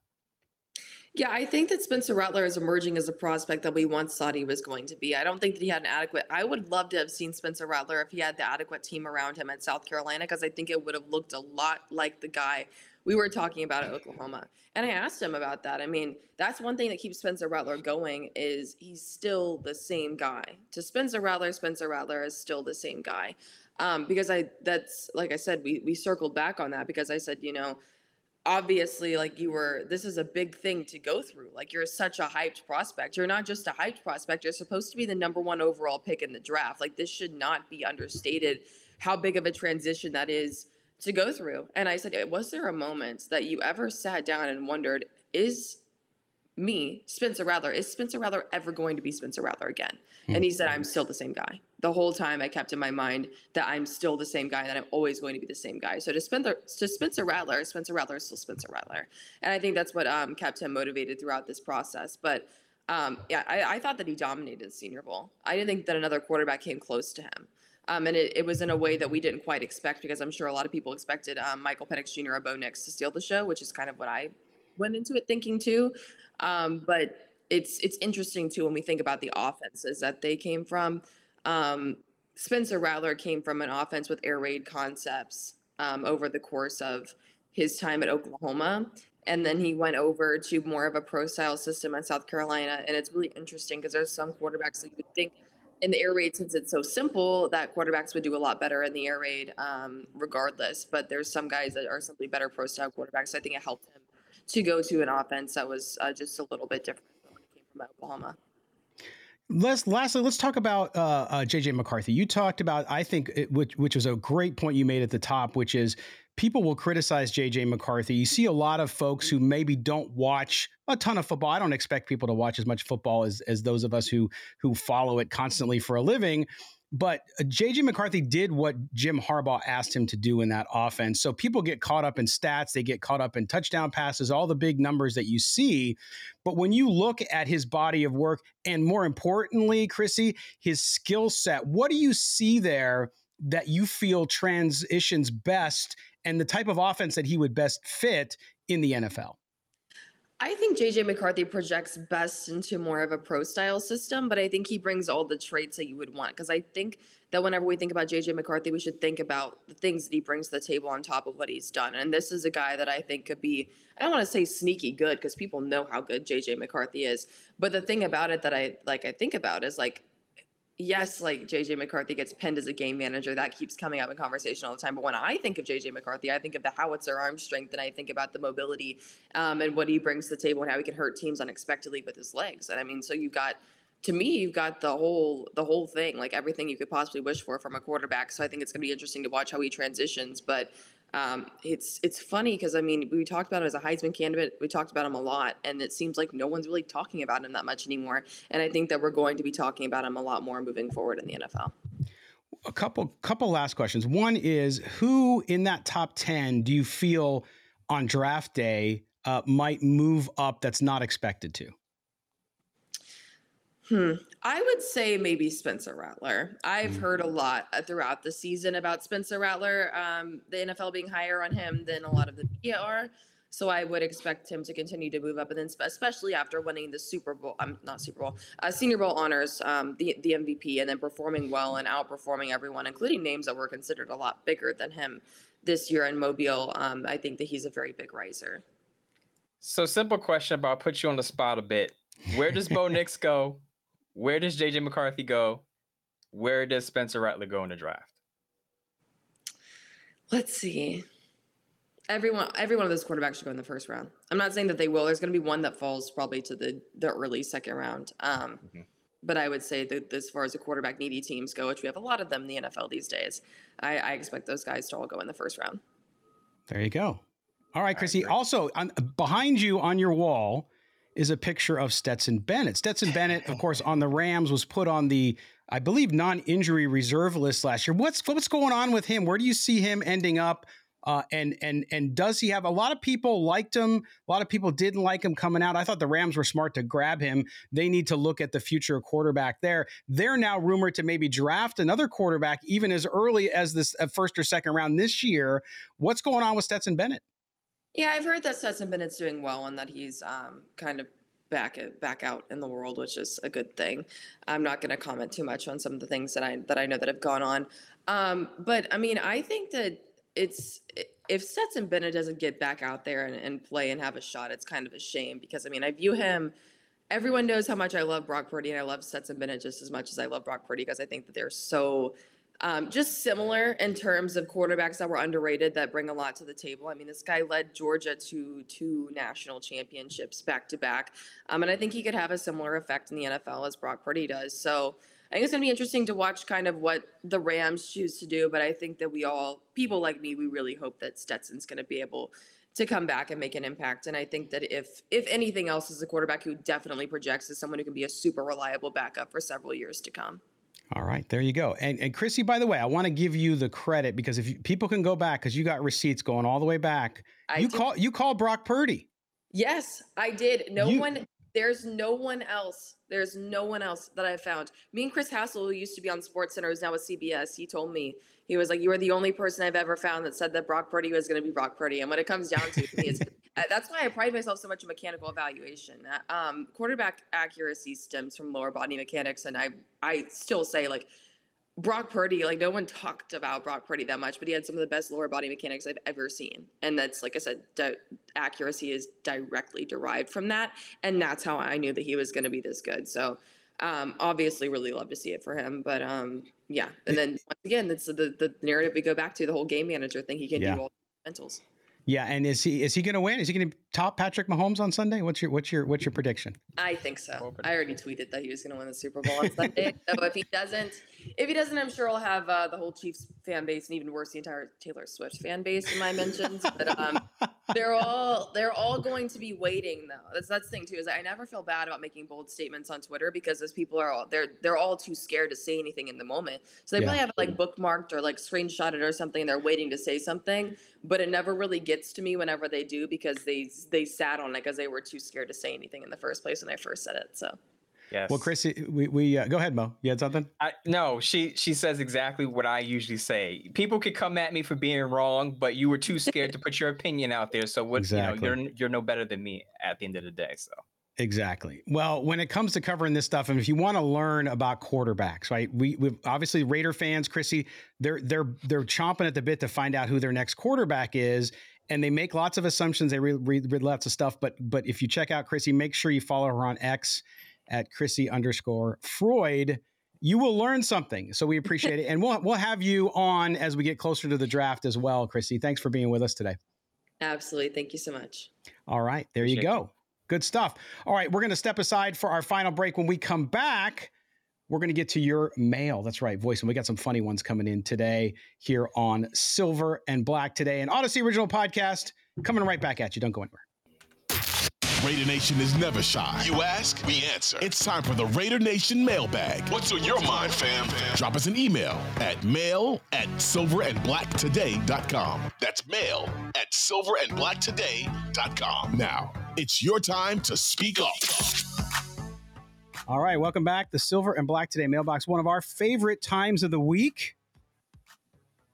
Yeah, I think that Spencer Rattler is emerging as a prospect that we once thought he was going to be. I don't think that he had an adequate. I would love to have seen Spencer Rattler if he had the adequate team around him at South Carolina, because I think it would have looked a lot like the guy we were talking about at Oklahoma. And I asked him about that. I mean, that's one thing that keeps Spencer Rattler going is he's still the same guy. To Spencer Rattler, Spencer Rattler is still the same guy. Um, because I that's like I said, we we circled back on that because I said, you know, obviously like you were this is a big thing to go through like you're such a hyped prospect you're not just a hyped prospect you're supposed to be the number one overall pick in the draft like this should not be understated how big of a transition that is to go through and i said was there a moment that you ever sat down and wondered is me, Spencer Rattler, is Spencer Rattler ever going to be Spencer Rattler again? And he said, I'm still the same guy. The whole time I kept in my mind that I'm still the same guy, that I'm always going to be the same guy. So to Spencer, to Spencer Rattler, Spencer Rattler is still Spencer Rattler. And I think that's what um, kept him motivated throughout this process. But um, yeah, I, I thought that he dominated the Senior Bowl. I didn't think that another quarterback came close to him. Um, and it, it, was in a way that we didn't quite expect because I'm sure a lot of people expected um, Michael Penix Jr. or Bo Nix to steal the show, which is kind of what I went into it thinking too. Um, but it's it's interesting too when we think about the offenses that they came from. Um, Spencer Rattler came from an offense with air raid concepts um, over the course of his time at Oklahoma. And then he went over to more of a pro style system at South Carolina. And it's really interesting because there's some quarterbacks that you would think in the air raid, since it's so simple, that quarterbacks would do a lot better in the air raid um, regardless. But there's some guys that are simply better pro style quarterbacks. So I think it helped him to go to an offense that was uh, just a little bit different when he came from Oklahoma. Let's lastly let's talk about uh, uh, JJ McCarthy. You talked about I think it, which which was a great point you made at the top, which is people will criticize JJ McCarthy. You see a lot of folks who maybe don't watch a ton of football. I don't expect people to watch as much football as as those of us who who follow it constantly for a living. But JJ uh, McCarthy did what Jim Harbaugh asked him to do in that offense. So people get caught up in stats, they get caught up in touchdown passes, all the big numbers that you see. But when you look at his body of work, and more importantly, Crissy, his skill set, what do you see there that you feel transitions best and the type of offense that he would best fit in the NFL? I think JJ McCarthy projects best into more of a pro style system, but I think he brings all the traits that you would want. Because I think that whenever we think about JJ McCarthy, we should think about the things that he brings to the table on top of what he's done. And this is a guy that I think could be, I don't want to say sneaky good because people know how good JJ McCarthy is. But the thing about it that I like, I think about is like yes, like JJ McCarthy gets pinned as a game manager. That keeps coming up in conversation all the time. But when I think of JJ McCarthy, I think of the howitzer arm strength and I think about the mobility um, and what he brings to the table and how he can hurt teams unexpectedly with his legs. And I mean, so you've got to me, you've got the whole the whole thing, like everything you could possibly wish for from a quarterback. So I think it's going to be interesting to watch how he transitions. But um, it's it's funny because I mean we talked about him as a Heisman candidate. We talked about him a lot, and it seems like no one's really talking about him that much anymore. And I think that we're going to be talking about him a lot more moving forward in the NFL. A couple couple last questions. One is who in that top ten do you feel on draft day uh, might move up that's not expected to? Hmm. I would say maybe Spencer Rattler. I've mm. heard a lot uh, throughout the season about Spencer Rattler, um, the NFL being higher on him than a lot of the media are. So I would expect him to continue to move up, and then especially after winning the Super Bowl, I'm um, not Super Bowl, uh, Senior Bowl honors, um, the the MVP, and then performing well and outperforming everyone, including names that were considered a lot bigger than him this year in Mobile. Um, I think that he's a very big riser. So simple question, but I'll put you on the spot a bit. Where does Bo *laughs* Nix go? Where does JJ McCarthy go? Where does Spencer Rattler go in the draft? Let's see. Everyone, every one of those quarterbacks should go in the first round. I'm not saying that they will. There's going to be one that falls probably to the the early second round. Um, mm-hmm. But I would say that as far as the quarterback needy teams go, which we have a lot of them in the NFL these days, I, I expect those guys to all go in the first round. There you go. All right, Crissy. Also, on, behind you on your wall is a picture of Stetson Bennett. Stetson Bennett, of course, on the Rams was put on the, I believe, non-injury reserve list last year. What's what's going on with him? Where do you see him ending up? Uh, and and and does he have a lot of people liked him? A lot of people didn't like him coming out. I thought the Rams were smart to grab him. They need to look at the future quarterback there. They're now rumored to maybe draft another quarterback even as early as this uh, first or second round this year. What's going on with Stetson Bennett? Yeah, I've heard that Stetson Bennett's doing well and that he's um, kind of back back out in the world, which is a good thing. I'm not going to comment too much on some of the things that I that I know that have gone on. Um, but I mean, I think that it's if Stetson Bennett doesn't get back out there and, and play and have a shot, it's kind of a shame because I mean, I view him. Everyone knows how much I love Brock Purdy, and I love Stetson Bennett just as much as I love Brock Purdy because I think that they're so um, just similar in terms of quarterbacks that were underrated that bring a lot to the table. I mean, this guy led Georgia to two national championships back to back. And I think he could have a similar effect in the NFL as Brock Purdy does. So I think it's going to be interesting to watch kind of what the Rams choose to do. But I think that we all, people like me, we really hope that Stetson's going to be able to come back and make an impact. And I think that if if anything else is a quarterback who definitely projects as someone who can be a super reliable backup for several years to come. All right, there you go. And and Crissy, by the way, I want to give you the credit because if you, people can go back because you got receipts going all the way back. I you call you call Brock Purdy. Yes, I did. No you, one. There's no one else. There's no one else that I found. Me and Chris Hassel, who used to be on Sports Center, is now with CBS. He told me he was like, "You are the only person I've ever found that said that Brock Purdy was going to be Brock Purdy." And when it comes down to it, it's, uh, that's why I pride myself so much in mechanical evaluation. Uh, um, quarterback accuracy stems from lower body mechanics, and I I still say like Brock Purdy, like no one talked about Brock Purdy that much, but he had some of the best lower body mechanics I've ever seen. And that's, like I said, di- accuracy is directly derived from that. And that's how I knew that he was going to be this good. So, um, obviously, really love to see it for him. But um, yeah. And then once again, that's the, the narrative we go back to the whole game manager thing. He can yeah. do all the mentals. Yeah, and is he is he going to win? Is he going to top Patrick Mahomes on Sunday? What's your what's your what's your prediction? I think so. I already tweeted that he was going to win the Super Bowl on Sunday. *laughs* so if he doesn't, if he doesn't, I'm sure I'll have uh, the whole Chiefs fan base and even worse, the entire Taylor Swift fan base in my mentions. But um, *laughs* they're all they're all going to be waiting though. That's that's the thing too is I never feel bad about making bold statements on Twitter because those people are all they're they're all too scared to say anything in the moment. So they yeah. probably have it like bookmarked or like screenshotted or something. And they're waiting to say something, but it never really gets to me whenever they do because they they sat on it because they were too scared to say anything in the first place when I first said it. So. Yes. Well, Chris, we, we uh, go ahead, Mo. You had something? I, no, she she says exactly what I usually say. People could come at me for being wrong, but you were too scared to put your opinion out there. So what? Exactly. You know, you're you're no better than me at the end of the day. So. Exactly. Well, when it comes to covering this stuff, and if you want to learn about quarterbacks, right? We we obviously Raider fans, Crissy, they're they're they're chomping at the bit to find out who their next quarterback is, and they make lots of assumptions. They read, read, read lots of stuff, but but if you check out Crissy, make sure you follow her on X at Crissy underscore Froyd. You will learn something. So we appreciate it. And we'll, we'll have you on as we get closer to the draft as well, Crissy. Thanks for being with us today. Absolutely. Thank you so much. All right. There you go. Good stuff. All right. We're going to step aside for our final break. When we come back, we're going to get to your mail. That's right, voice. And we got some funny ones coming in today here on Silver and Black today, an Audacy original podcast coming right back at you. Don't go anywhere. Raider Nation is never shy. You ask, we answer. It's time for the Raider Nation mailbag. What's on your mind, fam? Drop us an email at mail at silverandblacktoday.com. That's mail at silverandblacktoday.com. Now, it's your time to speak up. All right, welcome back. The Silver and Black Today mailbox, one of our favorite times of the week.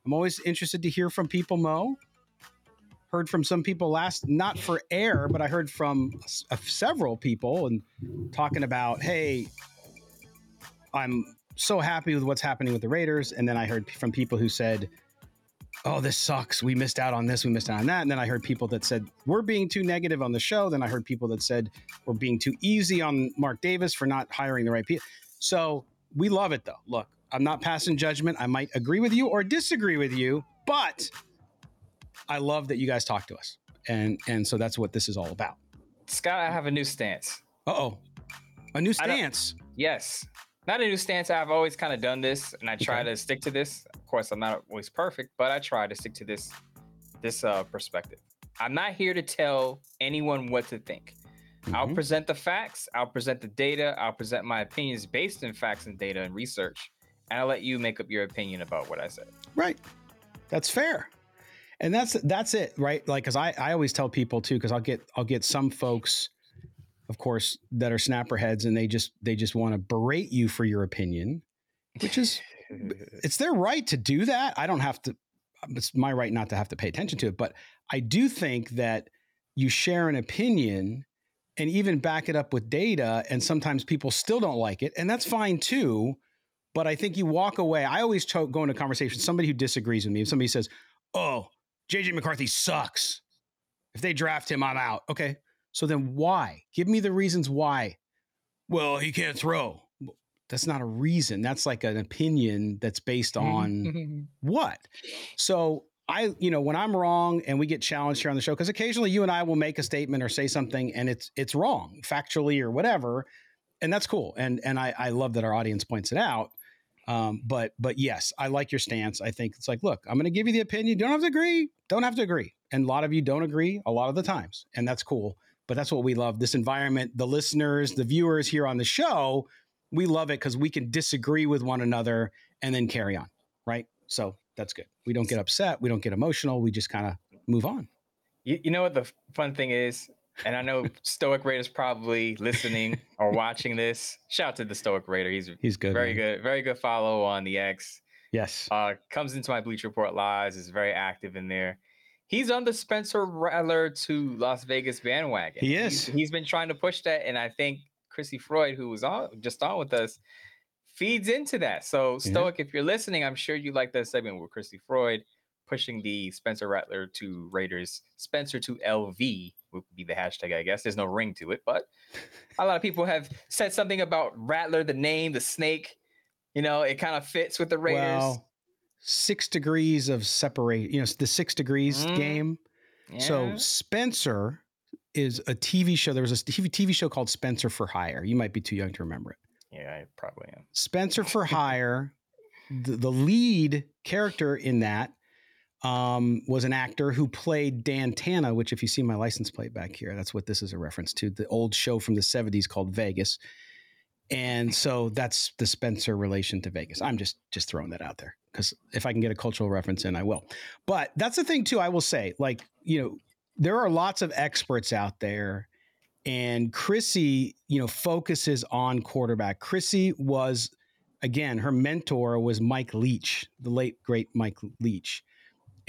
I'm always interested to hear from people, Mo heard from some people last, not for air, but I heard from uh, several people and talking about, hey, I'm so happy with what's happening with the Raiders. And then I heard from people who said, oh, this sucks. We missed out on this. We missed out on that. And then I heard people that said, we're being too negative on the show. Then I heard people that said, we're being too easy on Mark Davis for not hiring the right people. So we love it though. Look, I'm not passing judgment. I might agree with you or disagree with you, but I love that you guys talk to us, and and so that's what this is all about. Scott, I have a new stance. Uh oh, a new stance. Yes, not a new stance. I've always kind of done this, and I try okay. to stick to this. Of course, I'm not always perfect, but I try to stick to this this uh, perspective. I'm not here to tell anyone what to think. Mm-hmm. I'll present the facts. I'll present the data. I'll present my opinions based in facts and data and research, and I'll let you make up your opinion about what I said. Right. That's fair. and that's that's it, right? Like, because I I always tell people too, because I'll get I'll get some folks, of course, that are snapper heads, and they just they just want to berate you for your opinion, which is *laughs* it's their right to do that. I don't have to. Um, it's my right not to have to pay attention to it, but I do think that you share an opinion and even back it up with data, and sometimes people still don't like it, and that's fine too. But I think you walk away. I always go into conversation. Somebody who disagrees with me, if somebody says, "Oh, JJ McCarthy sucks," if they draft him, I'm out. Okay, so then why? Give me the reasons why. Well, he can't throw. That's not a reason. That's like an opinion that's based on what? So I, you know, when I'm wrong and we get challenged here on the show, because occasionally you and I will make a statement or say something and it's it's wrong factually or whatever, and that's cool. And and I, I love that our audience points it out. Um, but but yes, I like your stance. I think it's like, look, I'm going to give you the opinion. You don't have to agree. Don't have to agree. And a lot of you don't agree a lot of the times, and that's cool. But that's what we love. This environment, the listeners, the viewers here on the show, we love it because we can disagree with one another and then carry on, right? So that's good. We don't get upset. We don't get emotional. We just kind of move on. You, you know what the fun thing is? And I know *laughs* Stoic Raider's probably listening or watching this. Shout out to the Stoic Raider. He's he's good. Very man. good. Very good follow on the X. Yes. Uh, comes into my Bleacher Report lives. Is very active in there. He's on the Spencer Rattler to Las Vegas bandwagon. He is. He's, he's been trying to push that, and I think Crissy Froyd, who was on just on with us, feeds into that. So Stoic, if you're listening, I'm sure you like that segment with Crissy Froyd pushing the Spencer Rattler to Raiders, Spencer to LV would be the hashtag, I guess. There's no ring to it, but a lot of people have said something about Rattler, the name, the snake. You know, it kind of fits with the Raiders. Well, six degrees of separate. You know, the six degrees Mm. game. So Spencer is a TV show. There was a TV, TV show called Spencer for Hire. You might be too young to remember it. Yeah, I probably am. Spencer for *laughs* Hire, the, the lead character in that um, was an actor who played Dan Tanna, which, if you see my license plate back here, that's what this is a reference to the old show from the 70s called Vegas. And so that's the Spencer relation to Vegas. I'm just just throwing that out there because if I can get a cultural reference in, I will. But that's the thing too. I will say, like you know, there are lots of experts out there, and Crissy, you know, focuses on quarterback. Crissy was, again, her mentor was Mike Leach, the late great Mike Leach.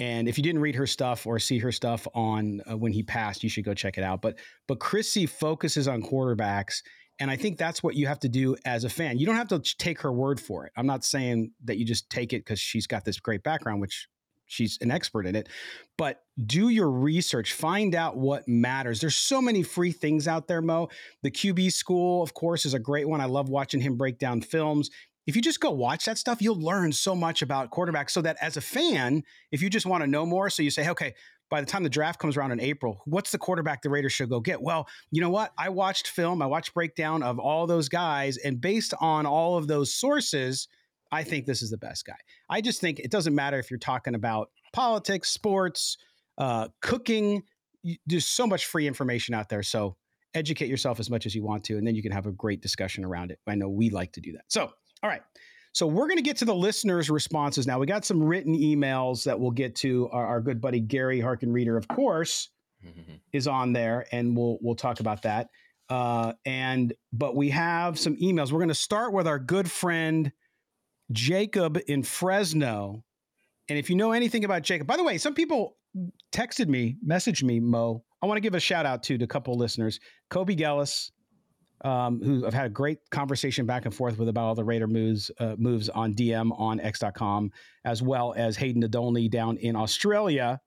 And if you didn't read her stuff or see her stuff on uh, when he passed, you should go check it out. But but Crissy focuses on quarterbacks, and I think that's what you have to do as a fan. You don't have to take her word for it. I'm not saying that you just take it because she's got this great background, which she's an expert in it. But do your research, find out what matters. There's so many free things out there, Mo. The QB school, of course, is a great one. I love watching him break down films. If you just go watch that stuff, you'll learn so much about quarterbacks. So that as a fan, if you just want to know more, so you say, okay, by the time the draft comes around in April, what's the quarterback the Raiders should go get? Well, you know what? I watched film, I watched breakdown of all those guys, and based on all of those sources, I think this is the best guy. I just think it doesn't matter if you're talking about politics, sports, uh, cooking. There's so much free information out there. So educate yourself as much as you want to, and then you can have a great discussion around it. I know we like to do that. So, all right. So we're going to get to the listeners' responses now. We got some written emails that we'll get to. Our, our good buddy Gary Harkin Reader, of course, is on there, and we'll we'll talk about that. Uh, and but we have some emails. We're going to start with our good friend Jacob in Fresno. And if you know anything about Jacob, by the way, some people texted me, messaged me, Mo. I want to give a shout out to, to a couple of listeners. Kobe Gellis, um, who I've had a great conversation back and forth with about all the Raider moves uh, moves on DM on X.com, as well as Hayden Nadolny down in Australia,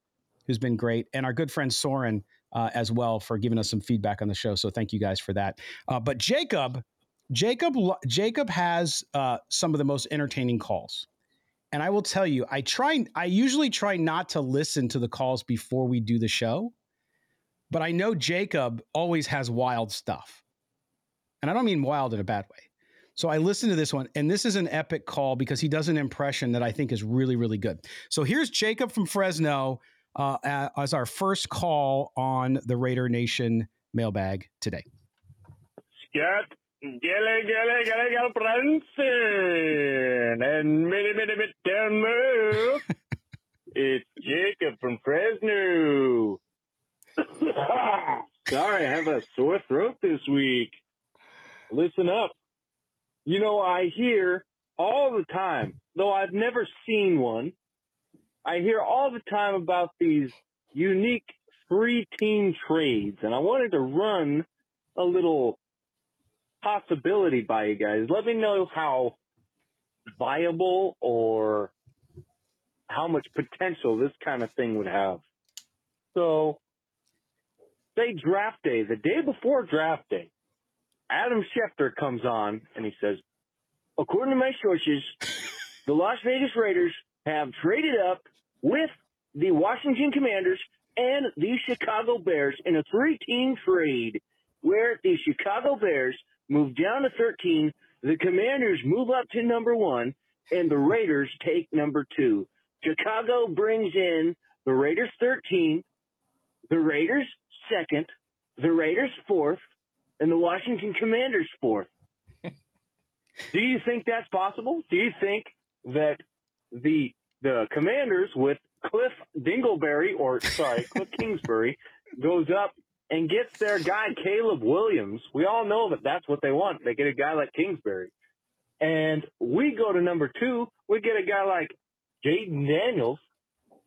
who's been great, and our good friend Soren uh, as well for giving us some feedback on the show. So thank you guys for that. Uh, but Jacob, Jacob, Jacob has uh, some of the most entertaining calls. And I will tell you, I try. I usually try not to listen to the calls before we do the show, but I know Jacob always has wild stuff, and I don't mean wild in a bad way. So I listened to this one, and this is an epic call because he does an impression that I think is really, really good. So here's Jacob from Fresno uh, as our first call on the Raider Nation mailbag today. Scott, Gilly, Gilly, Gilly, Gilly Brunson, and Mitty, Mitty, Mitty, Moo. it's Jacob from Fresno. *coughs* Sorry, I have a sore throat this week. Listen up. You know, I hear all the time, though I've never seen one, I hear all the time about these unique three team trades, and I wanted to run a little possibility by you guys. Let me know how viable or how much potential this kind of thing would have. So, say draft day, the day before draft day, Adam Schefter comes on and he says, according to my sources, the Las Vegas Raiders have traded up with the Washington Commanders and the Chicago Bears in a three-team trade where the Chicago Bears move down to 13, the Commanders move up to number one, and the Raiders take number two. Chicago brings in the Raiders 13, the Raiders second, the Raiders fourth, and the Washington Commanders *laughs* fourth. Do you think that's possible? Do you think that the the Commanders with Cliff Dingleberry or sorry *laughs* Cliff Kingsbury goes up and gets their guy Caleb Williams? We all know that that's what they want. They get a guy like Kingsbury, and we go to number two. We get a guy like Jayden Daniels,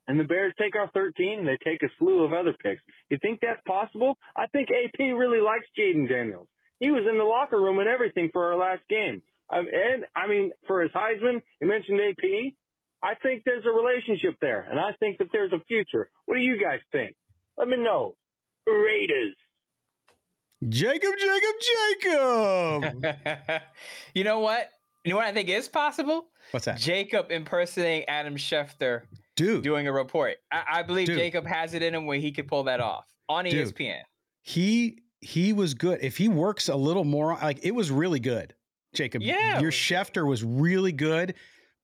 and the Bears take our 13 and they take a slew of other picks. You think that's possible? I think AP really likes Jayden Daniels. He was in the locker room and everything for our last game. Um, and I mean, for his Heisman, you mentioned AP. I think there's a relationship there, and I think that there's a future. What do you guys think? Let me know. Raiders. Jacob, Jacob, Jacob. *laughs* you know what? You know what I think is possible? What's that? Jacob impersonating Adam Schefter, dude, doing a report. I, I believe dude. Jacob has it in him where he could pull that off on dude. ESPN. He he was good. If he works a little more, like it was really good. Jacob, yeah, your Schefter was really good,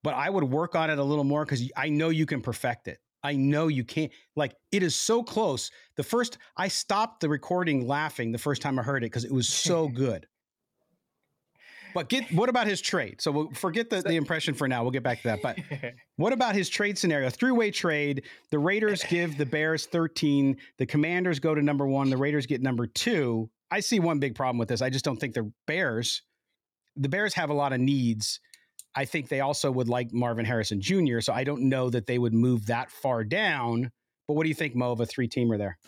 but I would work on it a little more because I know you can perfect it. I know you can't. Like it is so close. The first I stopped the recording laughing the first time I heard it because it was so *laughs* good. But get what about his trade? So we'll forget the, the impression for now. We'll get back to that. But *laughs* what about his trade scenario? Three way trade. The Raiders give the Bears 13. The Commanders go to number one. The Raiders get number two. I see one big problem with this. I just don't think the Bears, the Bears have a lot of needs. I think they also would like Marvin Harrison Jr. So I don't know that they would move that far down. But what do you think, Mo, of a three teamer there?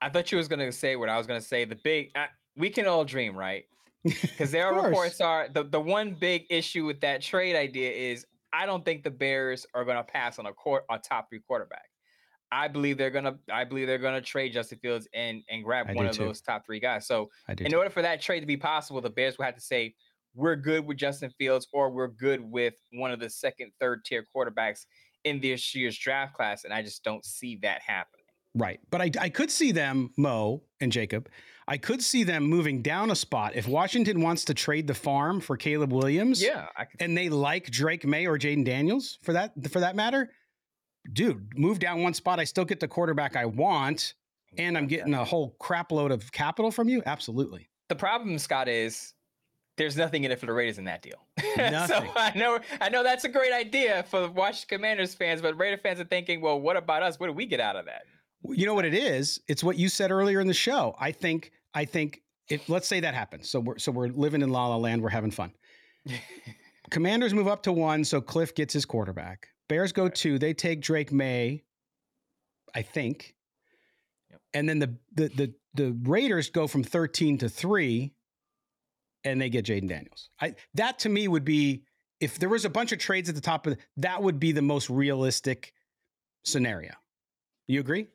I thought you was going to say what I was going to say. The big, uh, we can all dream, right? *laughs* Because there are reports are the, the one big issue with that trade idea is I don't think the Bears are going to pass on a court a top three quarterback. I believe they're gonna I believe they're gonna trade Justin Fields and and grab I one of too. those top three guys. So in too. order for that trade to be possible, the Bears will have to say we're good with Justin Fields or we're good with one of the second, third tier quarterbacks in this year's draft class, and I just don't see that happening. Right. But I, I could see them, Mo and Jacob, I could see them moving down a spot. If Washington wants to trade the farm for Caleb Williams, yeah, and they like Drake Maye or Jayden Daniels for that for that matter, dude, move down one spot. I still get the quarterback I want, and I'm getting a whole crap load of capital from you. Absolutely. The problem, Scott, is there's nothing in it for the Raiders in that deal. *laughs* so I know I know that's a great idea for the Washington Commanders fans, but Raider fans are thinking, well, what about us? What do we get out of that? You know what it is? It's what you said earlier in the show. I think I think if let's say that happens. So we're so we're living in La La Land, we're having fun. *laughs* Commanders move up to one, so Cliff gets his quarterback. Bears go two. They take Drake Maye, I think. Yep. And then the, the the the Raiders go from 13 to 3 and they get Jayden Daniels. I that to me would be if there was a bunch of trades at the top of that would be the most realistic scenario. You agree?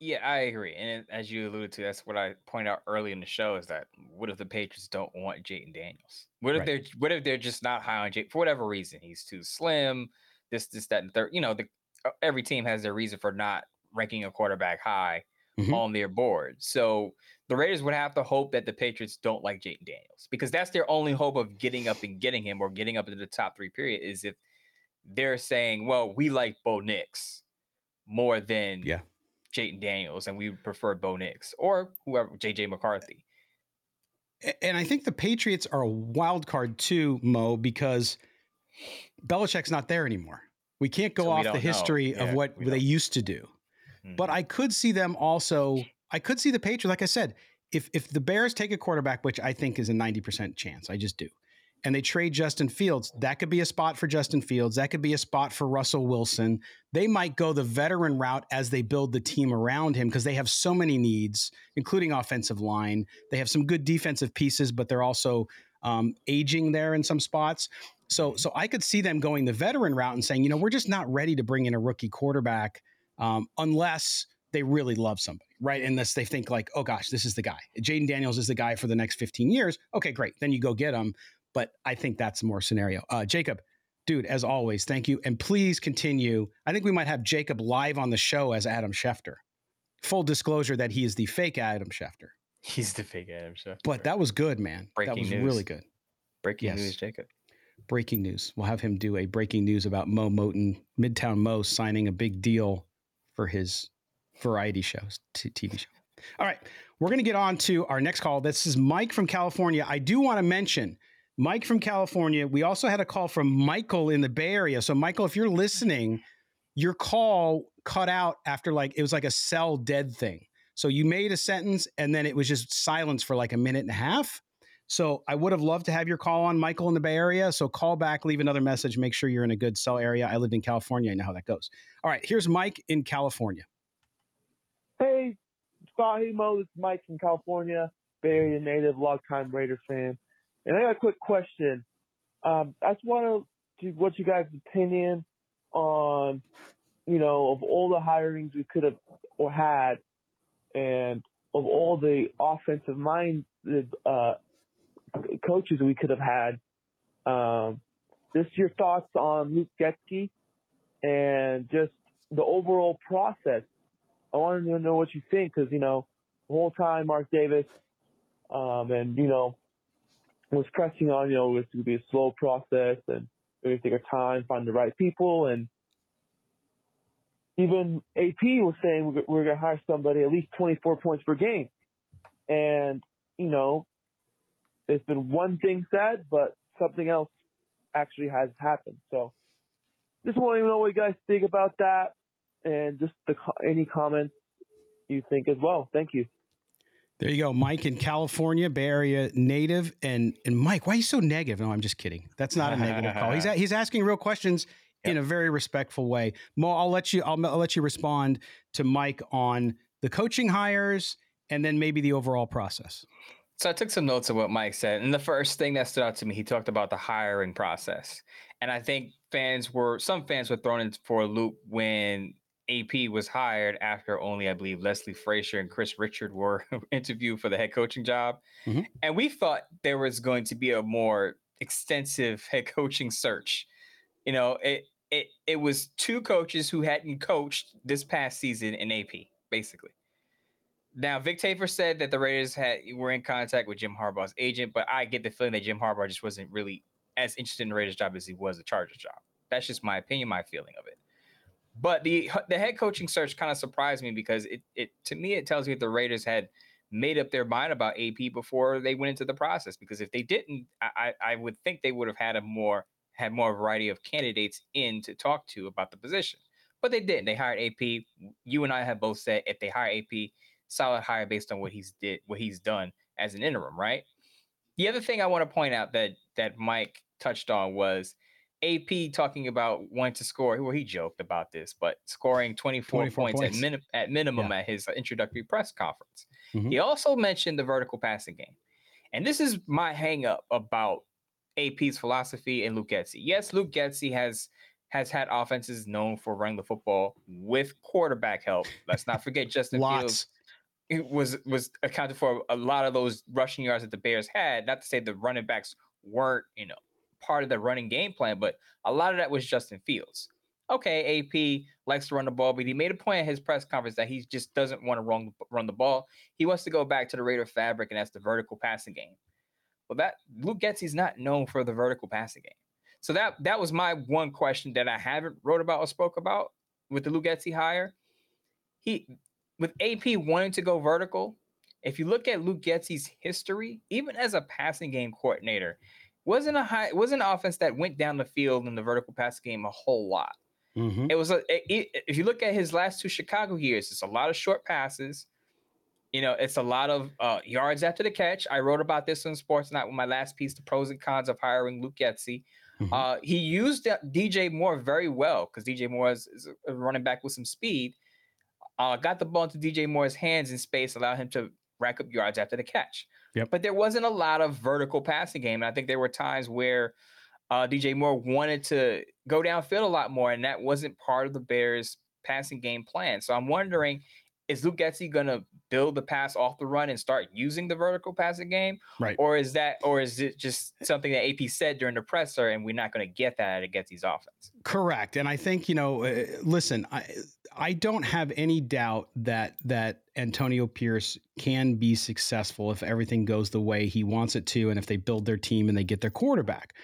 Yeah, I agree. And as you alluded to, that's what I pointed out early in the show is that what if the Patriots don't want Jayden Daniels? What if right. they're what if they're just not high on Jake for whatever reason? He's too slim, this, this, that, and third. You know, the uh, every team has their reason for not ranking a quarterback high mm-hmm. on their board. So the Raiders would have to hope that the Patriots don't like Jayden Daniels because that's their only hope of getting up and getting him or getting up into the top three period is if they're saying, well, we like Bo Nix more than yeah Jayden Daniels, and we prefer Bo Nix or whoever JJ McCarthy. And I think the Patriots are a wild card too, Mo, because Belichick's not there anymore. We can't go So off the history of what they don't. used to do. Hmm. But I could see them also. I could see the Patriots. Like I said, if if the Bears take a quarterback, which I think is a ninety percent chance, I just do, and they trade Justin Fields, that could be a spot for Justin Fields. That could be a spot for Russell Wilson. They might go the veteran route as they build the team around him because they have so many needs, including offensive line. They have some good defensive pieces, but they're also um, aging there in some spots. So, so I could see them going the veteran route and saying, you know, we're just not ready to bring in a rookie quarterback um, unless they really love somebody, right? Unless they think like, oh gosh, this is the guy. Jayden Daniels is the guy for the next 15 years. Okay, great. Then you go get him. But I think that's more scenario. Uh, Jacob, dude, as always, thank you. And please continue. I think we might have Jacob live on the show as Adam Schefter. Full disclosure that he is the fake Adam Schefter. He's the fake Adam Schefter. But that was good, man. that Breaking was news. really good. breaking yes. news, Jacob. breaking news. We'll have him do a breaking news about Mo Moton, Midtown Mo signing a big deal for his variety shows, t- TV show. All right, we're going to get on to our next call. This is Mike from California. I do want to mention Mike from California. We also had a call from Michael in the Bay Area. So, Michael, if you're listening, your call cut out after like it was like a cell dead thing. So you made a sentence and then it was just silence for like a minute and a half. So I would have loved to have your call on Michael in the Bay Area. So call back, leave another message, make sure you're in a good cell area. I lived in California. I know how that goes. All right, here's Mike in California. Hey, Scott, hey Mo, this is Mike from California, Bay Area native, longtime Raider fan. And I got a quick question. Um, I just want to, what you guys' opinion on, you know, of all the hirings we could have or had, and of all the offensive minded uh, coaches we could have had. Um, just your thoughts on Luke Getsy and just the overall process. I wanted to know what you think because you know the whole time Mark Davis, um, and you know was pressing on you know it was going to be a slow process and we're going to take our time, find the right people, and even AP was saying we're, we're going to hire somebody at least 24 points per game, and you know there's been one thing said, but something else actually has happened. So just want to know what you guys think about that and just the, any comments you think as well. Thank you. There you go, Mike in California, Bay Area native, and and Mike, why are you so negative? No, I'm just kidding. That's not a negative call. He's a, *laughs* he's asking real questions in a very respectful way. Mo, I'll let you I'll, I'll let you respond to Mike on the coaching hires and then maybe the overall process. So I took some notes of what Mike said, and the first thing that stood out to me, he talked about the hiring process, and I think fans were some fans were thrown in for a loop when AP was hired after only I believe Leslie Frazier and Chris Richard were *laughs* interviewed for the head coaching job, Mhm. and we thought there was going to be a more extensive *laughs* head coaching search. You know, it it it was two coaches who hadn't coached this past season in AP, basically. Now, Vic Tafur said that the Raiders had were in contact with Jim Harbaugh's agent, but I get the feeling that Jim Harbaugh just wasn't really as interested in the Raiders job as he was the Chargers job. That's just my opinion, my feeling of it. But the the head coaching search kind of surprised me because it it to me it tells me that the Raiders had made up their mind about AP before they went into the process. Because if they didn't, I I would think they would have had a more had more variety of candidates in to talk to about the position. But they didn't. They hired AP. You and I have both said if they hire AP, solid hire based on what he's did, what he's done as an interim, right? The other thing I want to point out that that Mike touched on was AP talking about wanting to score. Well, he joked about this, but scoring 24, 24 points, points. at, minim- at minimum at his uh, introductory press conference. Mhm. He also mentioned the vertical passing game. And this is my hang up about AP's philosophy and Luke Getsy. Yes, Luke Getsy has has had offenses known for running the football with quarterback help. Let's not forget *laughs* Justin Fields it was was accounted for a lot of those rushing yards that the Bears had. Not to say the running backs weren't, you know, part of the running game plan, but a lot of that was Justin Fields. Okay, AP likes to run the ball, but he made a point at his press conference that he just doesn't want to run run the ball. He wants to go back to the Raider fabric, and that's the vertical passing game. Well, that Luke Getsy's not known for the vertical passing game. So that that was my one question that I haven't wrote about or spoke about with the Luke Getsy hire. He with AP wanting to go vertical, if you look at Luke Getsy's history, even as a passing game coordinator, wasn't a high wasn't an offense that went down the field in the vertical pass game a whole lot. Mm-hmm. It was a it, if you look at his last two Chicago years, it's a lot of short passes. You know, it's a lot of uh, yards after the catch. I wrote about this on Sportsnet with my last piece, the pros and cons of hiring Luke Getsy. Mm-hmm. Uh, he used DJ Moore very well because DJ Moore is, is, a running back with some speed. Uh, got the ball into DJ Moore's hands in space, allowed him to rack up yards after the catch. Yep. But there wasn't a lot of vertical passing game. And I think there were times where uh, DJ Moore wanted to go downfield a lot more, and that wasn't part of the Bears' passing game plan. So I'm wondering is Luke Getsy going to build the pass off the run and start using the vertical passing game? Right. Or is that, or is it just something that AP said during the presser and we're not going to get that at Getsy's offense? Correct. And I think, you know, uh, listen, I, I don't have any doubt that, that Antonio Pierce can be successful if everything goes the way he wants it to and if they build their team and they get their quarterback.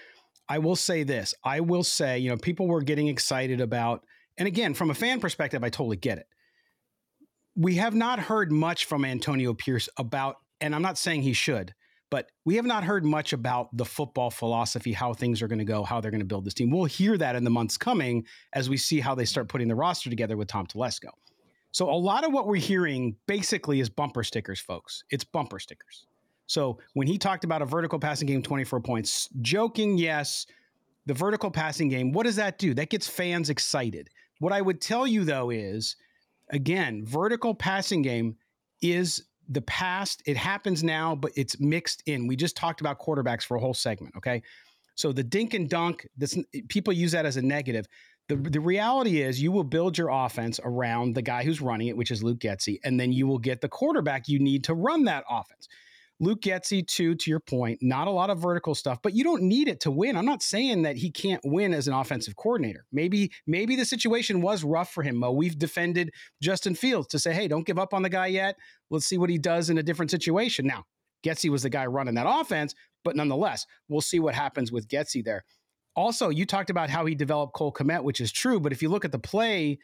I will say this I will say, you know, people were getting excited about, and again, from a fan perspective, I totally get it we have not heard much from Antonio Pierce about, and I'm not saying he should, but we have not heard much about the football philosophy, how things are going to go, how they're going to build this team. We'll hear that in the months coming as we see how they start putting the roster together with Tom Telesco. So a lot of what we're hearing basically is bumper stickers, folks. It's bumper stickers. So when he talked about a vertical passing game, 24 points, joking, yes, the vertical passing game, what does that do? That gets fans excited. What I would tell you though is again, vertical passing game is the past. It happens now, but it's mixed in. We just talked about quarterbacks for a whole segment. Okay. So the dink and dunk, this, people use that as a negative. The, the reality is you will build your offense around the guy who's running it, which is Luke Getsy, and then you will get the quarterback you need to run that offense. Luke Getsy, too, to your point, not a lot of vertical stuff, but you don't need it to win. I'm not saying that he can't win as an offensive coordinator. Maybe, maybe the situation was rough for him. Mo. We've defended Justin Fields to say, hey, don't give up on the guy yet. Let's see what he does in a different situation. Now, Getsy was the guy running that offense, but nonetheless, we'll see what happens with Getsy there. Also, you talked about how he developed Cole Kmet, which is true, but if you look at the play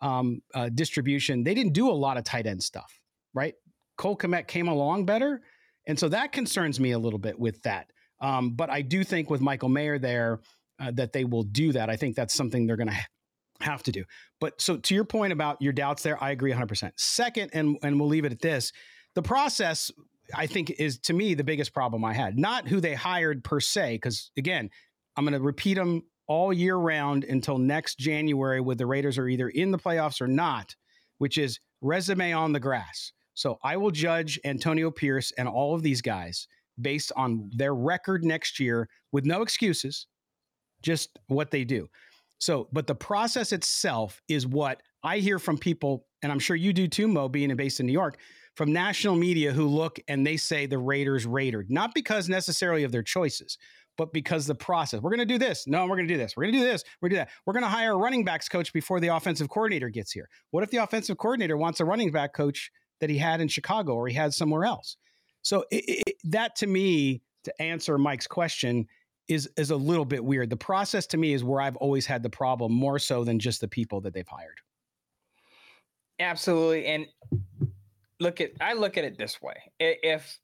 um, uh, distribution, they didn't do a lot of tight end stuff, right? Cole Kmet came along better and so that concerns me a little bit with that. Um, but I do think with Michael Mayer there uh, that they will do that. I think that's something they're going to ha- have to do. But so to your point about your doubts there, I agree 100%. Second, and, and we'll leave it at this the process, I think, is to me the biggest problem I had. Not who they hired per se, because again, I'm going to repeat them all year round until next January, where the Raiders are either in the playoffs or not, which is resume on the grass. So I will judge Antonio Pierce and all of these guys based on their record next year with no excuses, just what they do. So, but the process itself is what I hear from people, and I'm sure you do too, Mo, being based in New York, from national media who look and they say the Raiders raided, not because necessarily of their choices, but because the process. We're going to do this. No, we're going to do this. We're going to do this. We're going to do that. We're going to hire a running backs coach before the offensive coordinator gets here. What if the offensive coordinator wants a running back coach that he had in Chicago or he had somewhere else. So it, it, that to me, to answer Mike's question, is is a little bit weird. The process to me is where I've always had the problem, more so than just the people that they've hired. Absolutely, and look at I look at it this way: if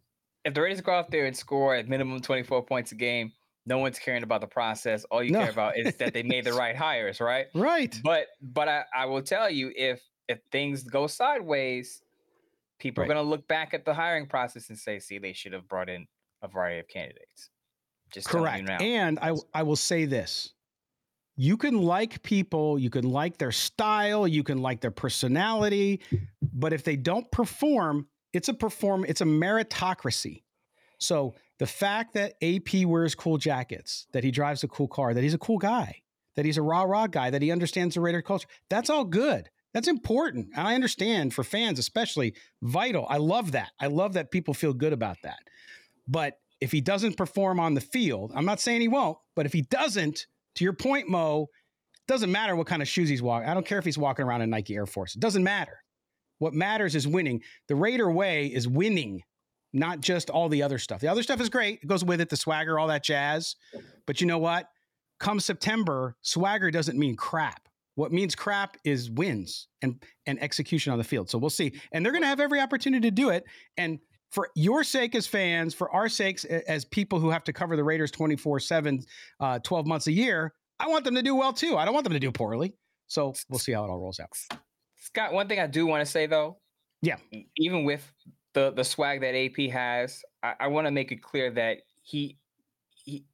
if the Raiders go out there and score at minimum twenty four points a game, no one's caring about the process. All you no. care about is that they made the *laughs* right hires, right? Right. But but I, I will tell you if if things go sideways, people right. are going to look back at the hiring process and say, see, they should have brought in a variety of candidates. Just correct. And I I will say this. You can like people, you can like their style, you can like their personality, but if they don't perform, it's a perform it's a meritocracy. So the fact that AP wears cool jackets, that he drives a cool car, that he's a cool guy, that he's a rah rah guy, that he understands the Raider culture, that's all good. That's important. And I understand for fans, especially vital. I love that. I love that people feel good about that. But if he doesn't perform on the field, I'm not saying he won't, but if he doesn't, to your point, Mo, doesn't matter what kind of shoes he's walking. I don't care if he's walking around in Nike Air Force. It doesn't matter. What matters is winning. The Raider way is winning, not just all the other stuff. The other stuff is great. It goes with it, the swagger, all that jazz. But you know what? Come September, swagger doesn't mean crap. What means crap is wins and and execution on the field. So we'll see. And they're going to have every opportunity to do it. And for your sake as fans, for our sakes as people who have to cover the Raiders 24 7, uh, 12 months a year, I want them to do well too. I don't want them to do poorly. So we'll see how it all rolls out. Scott, one thing I do want to say though, yeah, even with the the swag that AP has, I, I want to make it clear that he he,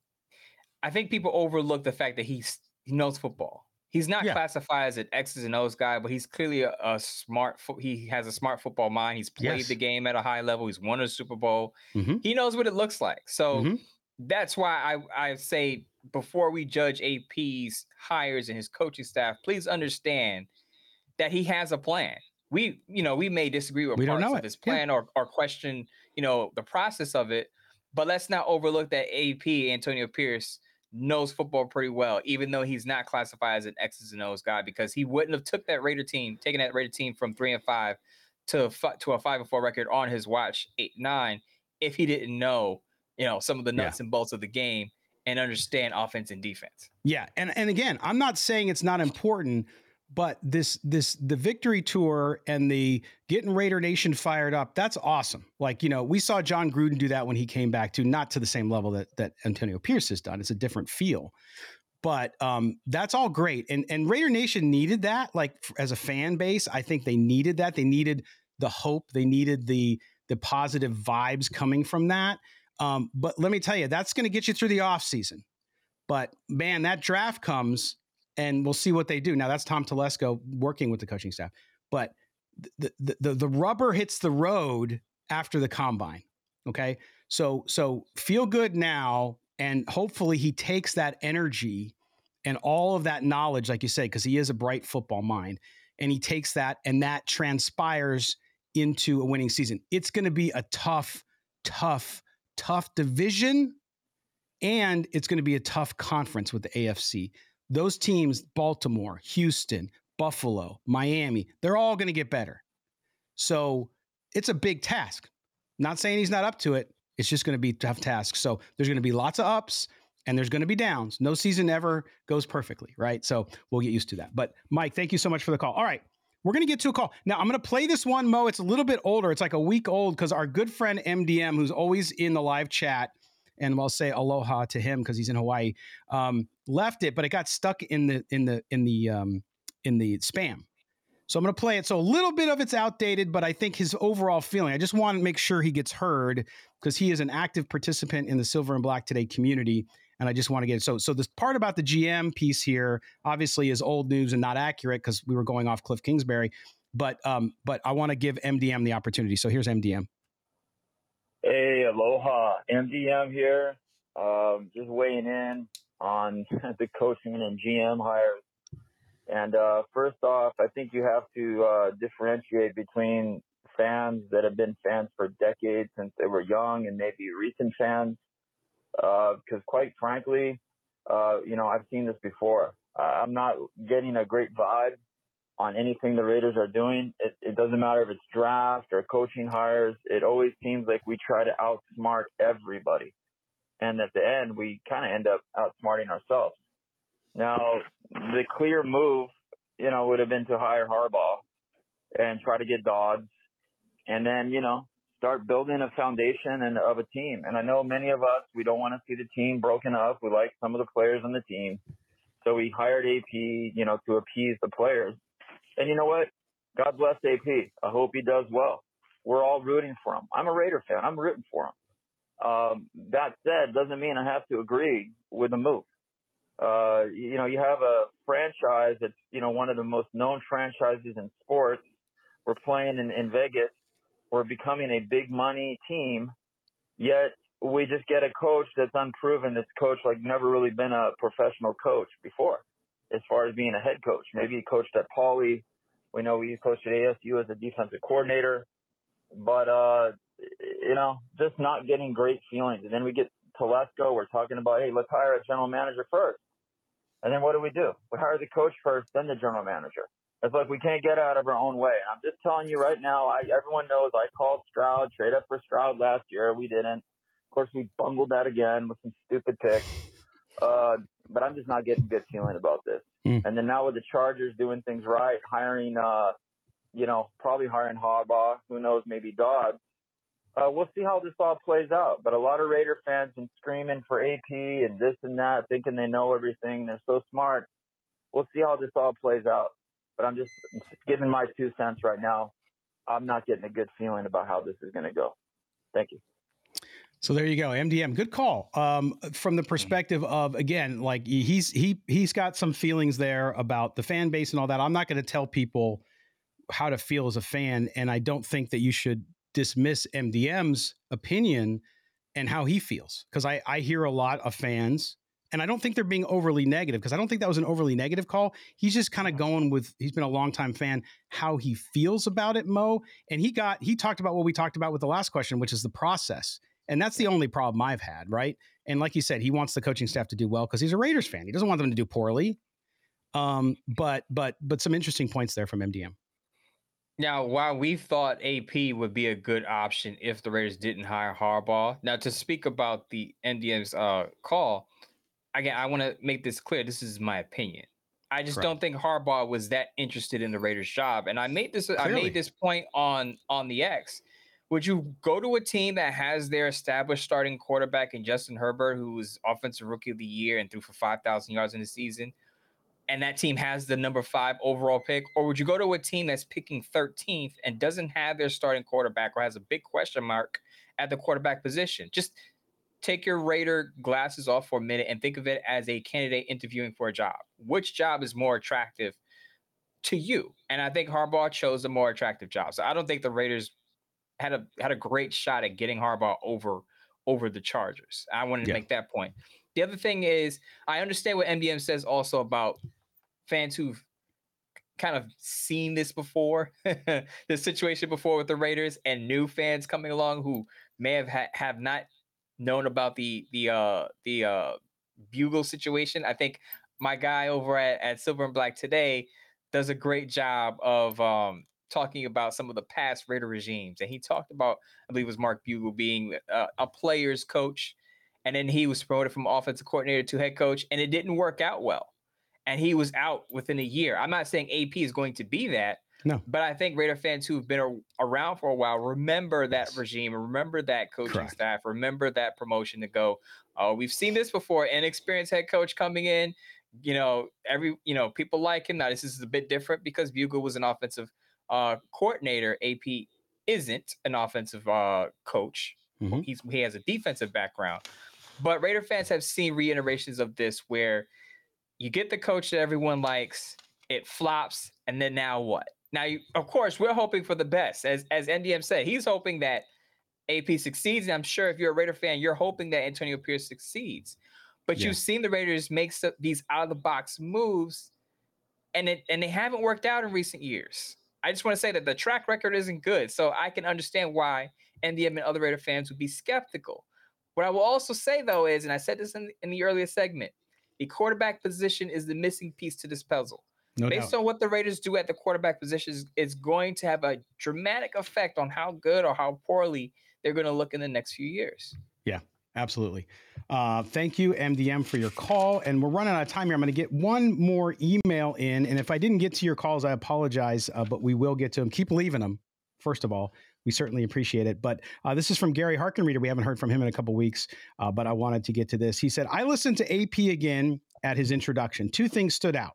I think people overlook the fact that he's he knows football. He's not Yeah. classified as an X's and O's guy, but he's clearly a, a smart. Fo- he has a smart football mind. He's played Yes. the game at a high level. He's won a Super Bowl. Mhm. He knows what it looks like. So Mhm. that's why I I say before we judge AP's hires and his coaching staff, please understand that he has a plan. We, you know, we may disagree with We don't parts know of it. his Yeah. plan or, or question, you know, the process of it. But let's not overlook that AP Antonio Pierce knows football pretty well, even though he's not classified as an X's and O's guy, because he wouldn't have took that Raider team, taken that Raider team from three and five to to a five and four record on his watch eight nine, if he didn't know, you know, some of the Yeah. nuts and bolts of the game and understand offense and defense. Yeah, and and again, I'm not saying it's not important, but this this the victory tour and the getting Raider Nation fired up, that's awesome. Like, you know, we saw Jon Gruden do that when he came back to not to the same level that that Antonio Pierce has done. It's a different feel. But um, that's all great, and and Raider Nation needed that. Like as a fan base, I think they needed that. They needed the hope. They needed the the positive vibes coming from that. Um, but let me tell you, that's going to get you through the off season. But man, that draft comes and we'll see what they do. Now that's Tom Telesco working with the coaching staff. But the the the, the rubber hits the road after the combine. Okay. So so feel good now and hopefully he takes that energy and all of that knowledge, like you say, because he is a bright football mind, and he takes that and that transpires into a winning season. It's going to be a tough, tough, tough division and it's going to be a tough conference with the AFC. Those teams, Baltimore, Houston, Buffalo, Miami, they're all going to get better. So it's a big task. Not saying he's not up to it. It's just going to be tough task. So there's going to be lots of ups and there's going to be downs. No season ever goes perfectly, right? So we'll get used to that. But Mike, thank you so much for the call. All right. We're going to get to a call. Now, I'm going to play this one, Mo. It's a little bit older. It's like a week old because our good friend MDM, who's always in the live chat, and I'll say aloha to him because he's in Hawaii, um, left it, but it got stuck in the in the in the um, in the spam. So I'm going to play it. So a little bit of it's outdated, but I think his overall feeling. I just want to make sure he gets heard because he is an active participant in the Silver and Black Today community, and I just want to get it. So so this part about the GM piece here obviously is old news and not accurate because we were going off Cliff Kingsbury, but um but I want to give MDM the opportunity. So here's MDM. Hey, aloha. MDM here. Um, just weighing in on *laughs* the coaching and GM hires. And uh, first off, I think you have to uh, differentiate between fans that have been fans for decades since they were young and maybe recent fans. Because quite frankly, uh, you know, I've seen this before. Uh, I'm not getting a great vibe on anything the Raiders are doing. It, it doesn't matter if it's draft or coaching hires. It always seems like we try to outsmart everybody. And at the end, we kind of end up outsmarting ourselves. Now, the clear move, you know, would have been to hire Harbaugh and try to get Dodds and then, you know, start building a foundation and of a team. And I know many of us, we don't want to see the team broken up. We like some of the players on the team. So we hired AP, you know, to appease the players. And you know what? God bless AP. I hope he does well. We're all rooting for him. I'm a Raider fan. I'm rooting for him. Um, that said, doesn't mean I have to agree with the move. Uh, you know, you have a franchise that's, you know, one of the most known franchises in sports. We're playing in, in Vegas. We're becoming a big money team. Yet we just get a coach that's unproven. This coach like never really been a professional coach before as far as being a head coach. Maybe he coached at Poly. We know he coached at ASU as a defensive coordinator, but, uh, you know, just not getting great feelings. And then we get Telesco. We're talking about, hey, let's hire a general manager first. And then what do we do? We hire the coach first, then the general manager. It's like we can't get out of our own way. And I'm just telling you right now, I, everyone knows I called Stroud, trade up for Stroud last year. We didn't. Of course, we bungled that again with some stupid picks. Uh, but I'm just not getting good feeling about this. Mm. And then now with the Chargers doing things right, hiring, uh, you know, probably hiring Harbaugh, who knows, maybe Dodds. Uh, we'll see how this all plays out. But a lot of Raider fans been screaming for AP and this and that, thinking they know everything. They're so smart. we'll see how this all plays out. But I'm just giving my two cents right now. I'm not getting a good feeling about how this is going to go. Thank you. So there you go, MDM. Good call. Um, from the perspective of again, like he's he he's got some feelings there about the fan base and all that. I'm not going to tell people how to feel as a fan, and I don't think that you should dismiss MDM's opinion and how he feels because I I hear a lot of fans. And I don't think they're being overly negative because I don't think that was an overly negative call. He's just kind of going with he's been a longtime fan, how he feels about it, Mo. And he got he talked about what we talked about with the last question, which is the process and that's the only problem I've had, right? And like you said, he wants the coaching staff to do well because he's a Raiders fan. He doesn't want them to do poorly. Um, but but but some interesting points there from MDM. Now, while we thought AP would be a good option if the Raiders didn't hire Harbaugh, now to speak about the MDM's uh, call, again, I want to make this clear. This is my opinion. I just Correct. don't think Harbaugh was that interested in the Raiders' job, and I made this. Clearly. I made this point on on the X would you go to a team that has their established starting quarterback in Justin Herbert, who was offensive rookie of the year and threw for 5,000 yards in the season, and that team has the number five overall pick? Or would you go to a team that's picking 13th and doesn't have their starting quarterback or has a big question mark at the quarterback position? Just take your Raider glasses off for a minute and think of it as a candidate interviewing for a job. Which job is more attractive to you? And I think Harbaugh chose a more attractive job. So I don't think the Raiders had a had a great shot at getting Harbaugh over over the Chargers. I wanted to yeah. make that point. The other thing is, I understand what MDM says also about fans who've kind of seen this before, *laughs* this situation before with the Raiders, and new fans coming along who may have ha- have not known about the the uh the uh Bugel situation. I think my guy over at, at Silver and Black today does a great job of um talking about some of the past Raider regimes, and he talked about, I believe it was Mark Bugel being a, a player's coach, and then he was promoted from offensive coordinator to head coach, and it didn't work out well, and he was out within a year. I'm not saying AP is going to be that, no, but I think Raider fans who've been a, around for a while remember that yes. regime, remember that coaching Correct. staff, remember that promotion to go. Oh, we've seen this before. Inexperienced head coach coming in, you know, every you know people like him. Now this is a bit different because Bugel was an offensive uh, coordinator, AP isn't an offensive uh, coach. Mm-hmm. He's he has a defensive background. But Raider fans have seen reiterations of this where you get the coach that everyone likes, it flops, and then now what? Now, you, of course, we're hoping for the best. As as MDM said, he's hoping that AP succeeds. And I'm sure if you're a Raider fan, you're hoping that Antonio Pierce succeeds. But yeah. you've seen the Raiders make these out of the box moves, and it and they haven't worked out in recent years. I just want to say that the track record isn't good. So I can understand why MDM and other Raider fans would be skeptical. What I will also say, though, is, and I said this in, in the earlier segment, the quarterback position is the missing piece to this puzzle. No Based doubt. on what the Raiders do at the quarterback position, is going to have a dramatic effect on how good or how poorly they're going to look in the next few years. Yeah, absolutely. Uh, thank you, MDM, for your call. And we're running out of time here. I'm going to get one more email in. And if I didn't get to your calls, I apologize, uh, but we will get to them. Keep leaving them, first of all. We certainly appreciate it. But uh, this is from Gary Harkenreader. We haven't heard from him in a couple weeks, uh, but I wanted to get to this. He said, I listened to AP again at his introduction. Two things stood out.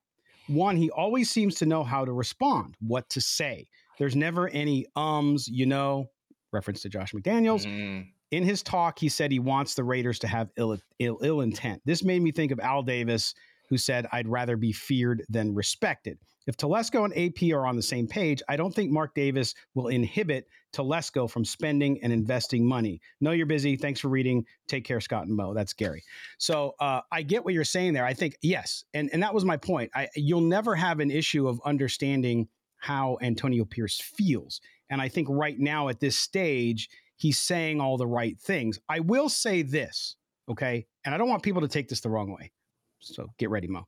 One, he always seems to know how to respond, what to say. There's never any ums, you know, reference to Josh McDaniels. Mm. In his talk, he said he wants the Raiders to have Ill, Ill, Ill intent. This made me think of Al Davis, who said, I'd rather be feared than respected. If Telesco and AP are on the same page, I don't think Mark Davis will inhibit Telesco from spending and investing money. Know you're busy. Thanks for reading. Take care, Scott and Mo. That's Gary. So uh, I get what you're saying there. I think, yes. And, and that was my point. I, you'll never have an issue of understanding how Antonio Pierce feels. And I think right now at this stage, he's saying all the right things. I will say this, okay? And I don't want people to take this the wrong way. So get ready, Mo.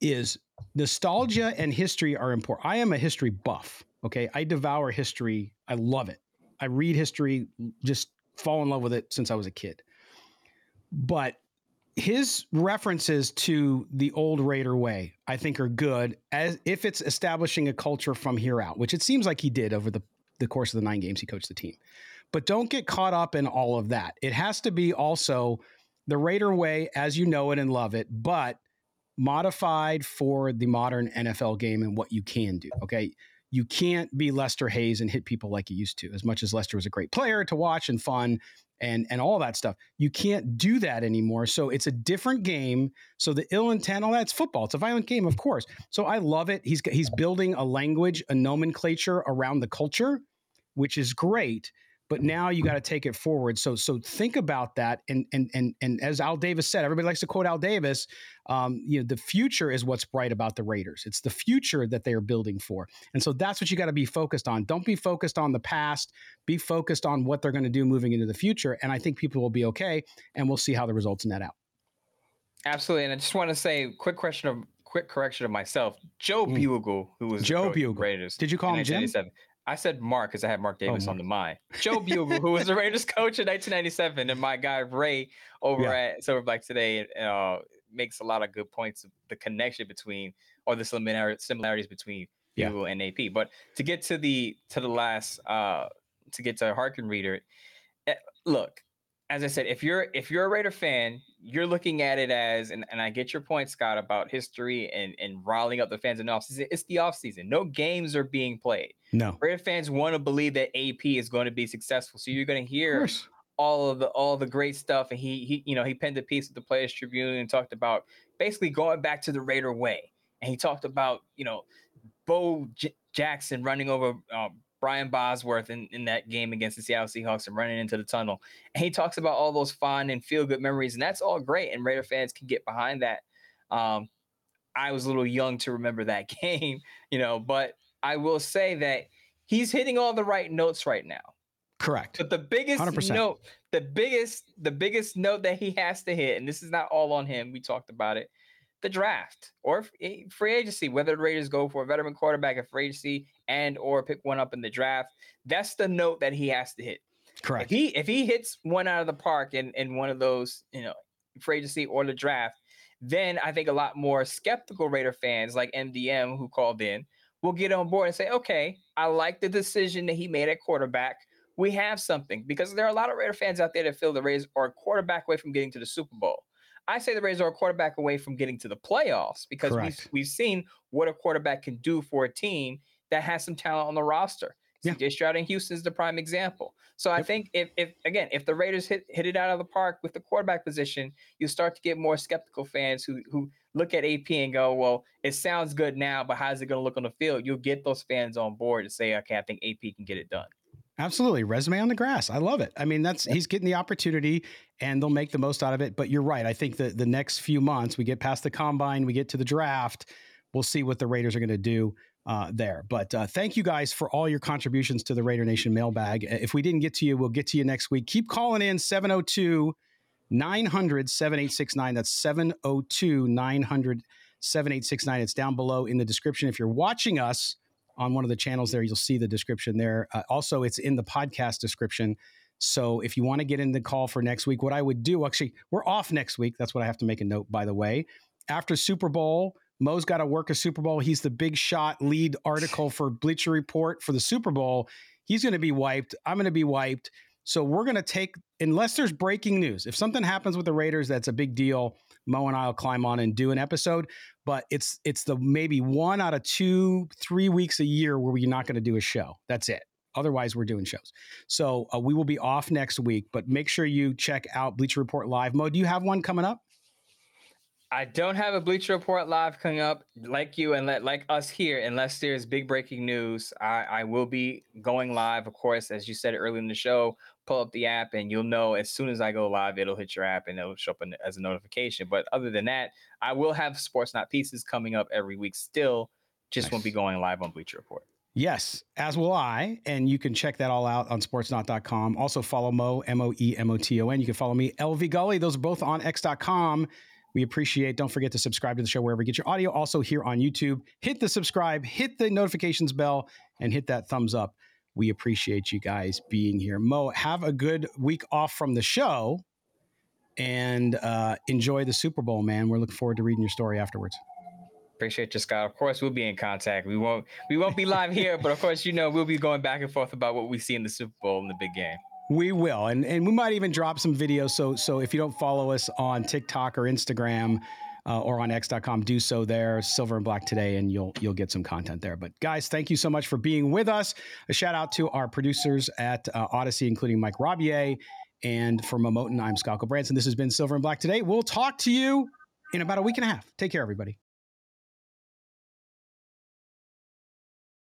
Is nostalgia and history are important. I am a history buff, okay? I devour history. I love it. I read history, just fall in love with it since I was a kid. But his references to the old Raider way, I think, are good as if it's establishing a culture from here out, which it seems like he did over the, the course of the nine games he coached the team. But don't get caught up in all of that. It has to be also the Raider way as you know it and love it, but modified for the modern NFL game and what you can do. Okay. You can't be Lester Hayes and hit people like you used to, as much as Lester was a great player to watch and fun and and all that stuff. You can't do that anymore. So it's a different game. So the ill intent, all that's football. It's a violent game, of course. So I love it. He's he's building a language, a nomenclature around the culture, which is great but now you got to take it forward. So so think about that. And and and and as Al Davis said, everybody likes to quote Al Davis. Um, you know, the future is what's bright about the Raiders. It's the future that they are building for, and so that's what you got to be focused on. Don't be focused on the past. Be focused on what they're going to do moving into the future. And I think people will be okay, and we'll see how the results net out. Absolutely, and I just want to say, quick question of quick correction of myself. Joe mm. Bugel, who was Joe Bugel, Raiders. Did you call him Jim? I said Mark because I had Mark oh, Davis oh, on the mind. Joe *laughs* Bugel, who was the Raiders coach in 1997, and my guy Ray over yeah. at Silver Black today uh, makes a lot of good points of the connection between or the similarities between yeah. Bugel and AP. But to get to the to the last uh, to get to Harkin Reader, eh, look, as I said, if you're if you're a Raider fan, you're looking at it as, and, and I get your point, Scott, about history and and riling up the fans in the offseason. It's the offseason. No games are being played. No. Raider fans want to believe that AP is going to be successful. So you're going to hear all of the all the great stuff. And he he you know he penned a piece at the Players Tribune and talked about basically going back to the Raider way. And he talked about you know Bo J- Jackson running over um, Brian Bosworth in, in that game against the Seattle Seahawks and running into the tunnel. And he talks about all those fun and feel good memories, and that's all great. And Raider fans can get behind that. Um, I was a little young to remember that *laughs* game, you know, but I will say that he's hitting all the right notes right now. Correct. But the biggest 100%. note, the biggest, the biggest note that he has to hit, and this is not all on him. We talked about it the draft or eh, free agency, whether the Raiders go for a veteran quarterback at free agency and or pick one up in the draft. That's the note that he has to hit. Correct. If he if he hits one out of the park in, in one of those, you know, free agency or the draft, then I think a lot more skeptical Raider fans like MDM who called in will get on board and say, okay, I like the decision that he made at quarterback. We have something because there are a lot of Raider fans out there that feel the Rays are a quarterback away from getting to the Super Bowl. I say the Rays are a quarterback away from getting to the playoffs because we've, we've seen what a quarterback can do for a team that has some talent on the roster. Yeah. CJ Stroud in Houston is the prime example. So yep. I think if, if again, if the Raiders hit hit it out of the park with the quarterback position, you start to get more skeptical fans who who look at AP and go, well, it sounds good now, but how's it going to look on the field? You'll get those fans on board to say, okay, I think AP can get it done. Absolutely. Resume on the grass. I love it. I mean, that's he's getting the opportunity and they'll make the most out of it. But you're right. I think that the next few months, we get past the combine, we get to the draft, we'll see what the Raiders are going to do uh, there. But uh, thank you guys for all your contributions to the Raider Nation mailbag. If we didn't get to you, we'll get to you next week. Keep calling in 702 900 7869. That's 702 900 7869. It's down below in the description. If you're watching us, on one of the channels there. You'll see the description there. Uh, also, it's in the podcast description. So if you want to get in the call for next week, what I would do actually, we're off next week. That's what I have to make a note, by the way. After Super Bowl, Mo's got to work a Super Bowl. He's the big shot lead article for Bleacher Report for the Super Bowl. He's going to be wiped. I'm going to be wiped. So we're going to take, unless there's breaking news, if something happens with the Raiders, that's a big deal. Mo and I'll climb on and do an episode. But it's it's the maybe one out of two, three weeks a year where we're not going to do a show. That's it. Otherwise, we're doing shows. So uh, we will be off next week. But make sure you check out Bleacher Report live. Mo, do you have one coming up? I don't have a Bleacher Report live coming up like you and let, like us here, unless there's big breaking news. I, I will be going live, of course, as you said earlier in the show. Pull up the app and you'll know as soon as I go live, it'll hit your app and it'll show up in, as a notification. But other than that, I will have Sports Not Pieces coming up every week still. Just nice. won't be going live on Bleacher Report. Yes, as will I. And you can check that all out on sportsnot.com. Also follow Mo, M O E M O T O N. You can follow me, LV Gully. Those are both on X.com. We appreciate. Don't forget to subscribe to the show wherever you get your audio. Also here on YouTube, hit the subscribe, hit the notifications bell, and hit that thumbs up. We appreciate you guys being here. Mo, have a good week off from the show, and uh, enjoy the Super Bowl, man. We're looking forward to reading your story afterwards. Appreciate you, Scott. Of course, we'll be in contact. We won't we won't be live here, but of course, you know, we'll be going back and forth about what we see in the Super Bowl in the big game. We will, and and we might even drop some videos. So so if you don't follow us on TikTok or Instagram, uh, or on X.com, do so there, Silver and Black today, and you'll you'll get some content there. But guys, thank you so much for being with us. A shout out to our producers at uh, Audacy, including Mike Robier. And for Mo Moton, I'm Scott Gulbransen. This has been Silver and Black today. We'll talk to you in about a week and a half. Take care, everybody.